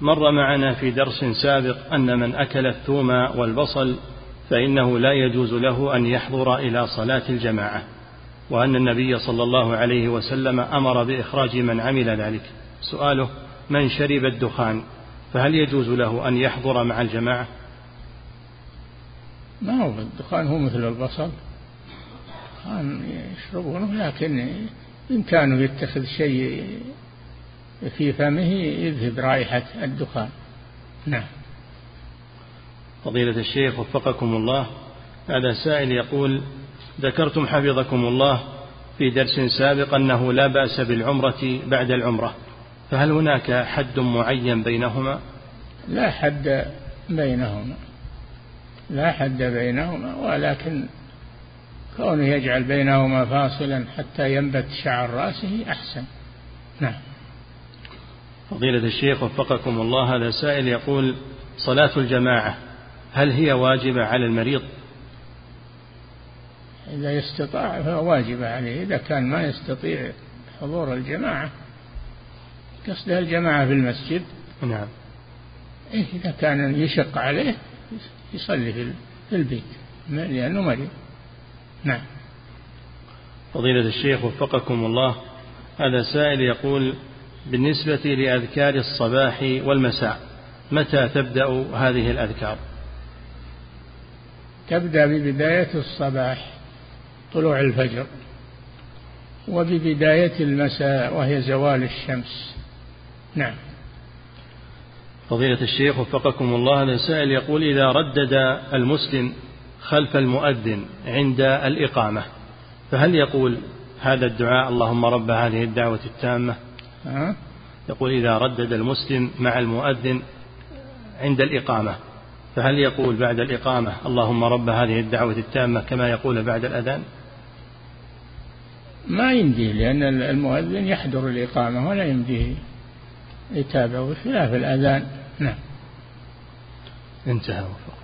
مر معنا في درس سابق أن من أكل الثوم والبصل فإنه لا يجوز له أن يحضر إلى صلاة الجماعة وأن النبي صلى الله عليه وسلم أمر بإخراج من عمل ذلك. سؤاله من شرب الدخان فهل يجوز له أن يحضر مع الجماعة؟ ما هو الدخان هو مثل البصل. يشربونه لكن كانوا يتخذ شيء في فمه يذهب رائحة الدخان. نعم. فضيلة الشيخ وفقكم الله. هذا سائل يقول ذكرتم حفظكم الله في درس سابق أنه لا بأس بالعمرة بعد العمرة. فهل هناك حد معين بينهما؟ لا حد بينهما. لا حد بينهما ولكن كونه يجعل بينهما فاصلا حتى ينبت شعر رأسه أحسن. نعم. فضيلة الشيخ وفقكم الله هذا سائل يقول صلاة الجماعة هل هي واجبة على المريض؟ إذا يستطاع واجبة عليه إذا كان ما يستطيع حضور الجماعة قصدها الجماعة في المسجد. نعم. إيه إذا كان يشق عليه يصلي في البيت لأنه مريض. نعم. فضيلة الشيخ وفقكم الله هذا سائل يقول بالنسبة لأذكار الصباح والمساء متى تبدأ هذه الأذكار؟ تبدأ ببداية الصباح طلوع الفجر وببداية المساء وهي زوال الشمس. نعم. فضيلة الشيخ وفقكم الله هذا سائل يقول إذا ردد المسلم خلف المؤذن عند الإقامة. فهل يقول هذا الدعاء اللهم رب هذه الدعوة التامة؟ يقول إذا ردد المسلم مع المؤذن عند الإقامة. فهل يقول بعد الإقامة اللهم رب هذه الدعوة التامة كما يقول بعد الأذان؟ ما يمديه لأن المؤذن يحضر الإقامة ولا يمديه يتابع بخلاف الأذان. نعم. انتهى وفق.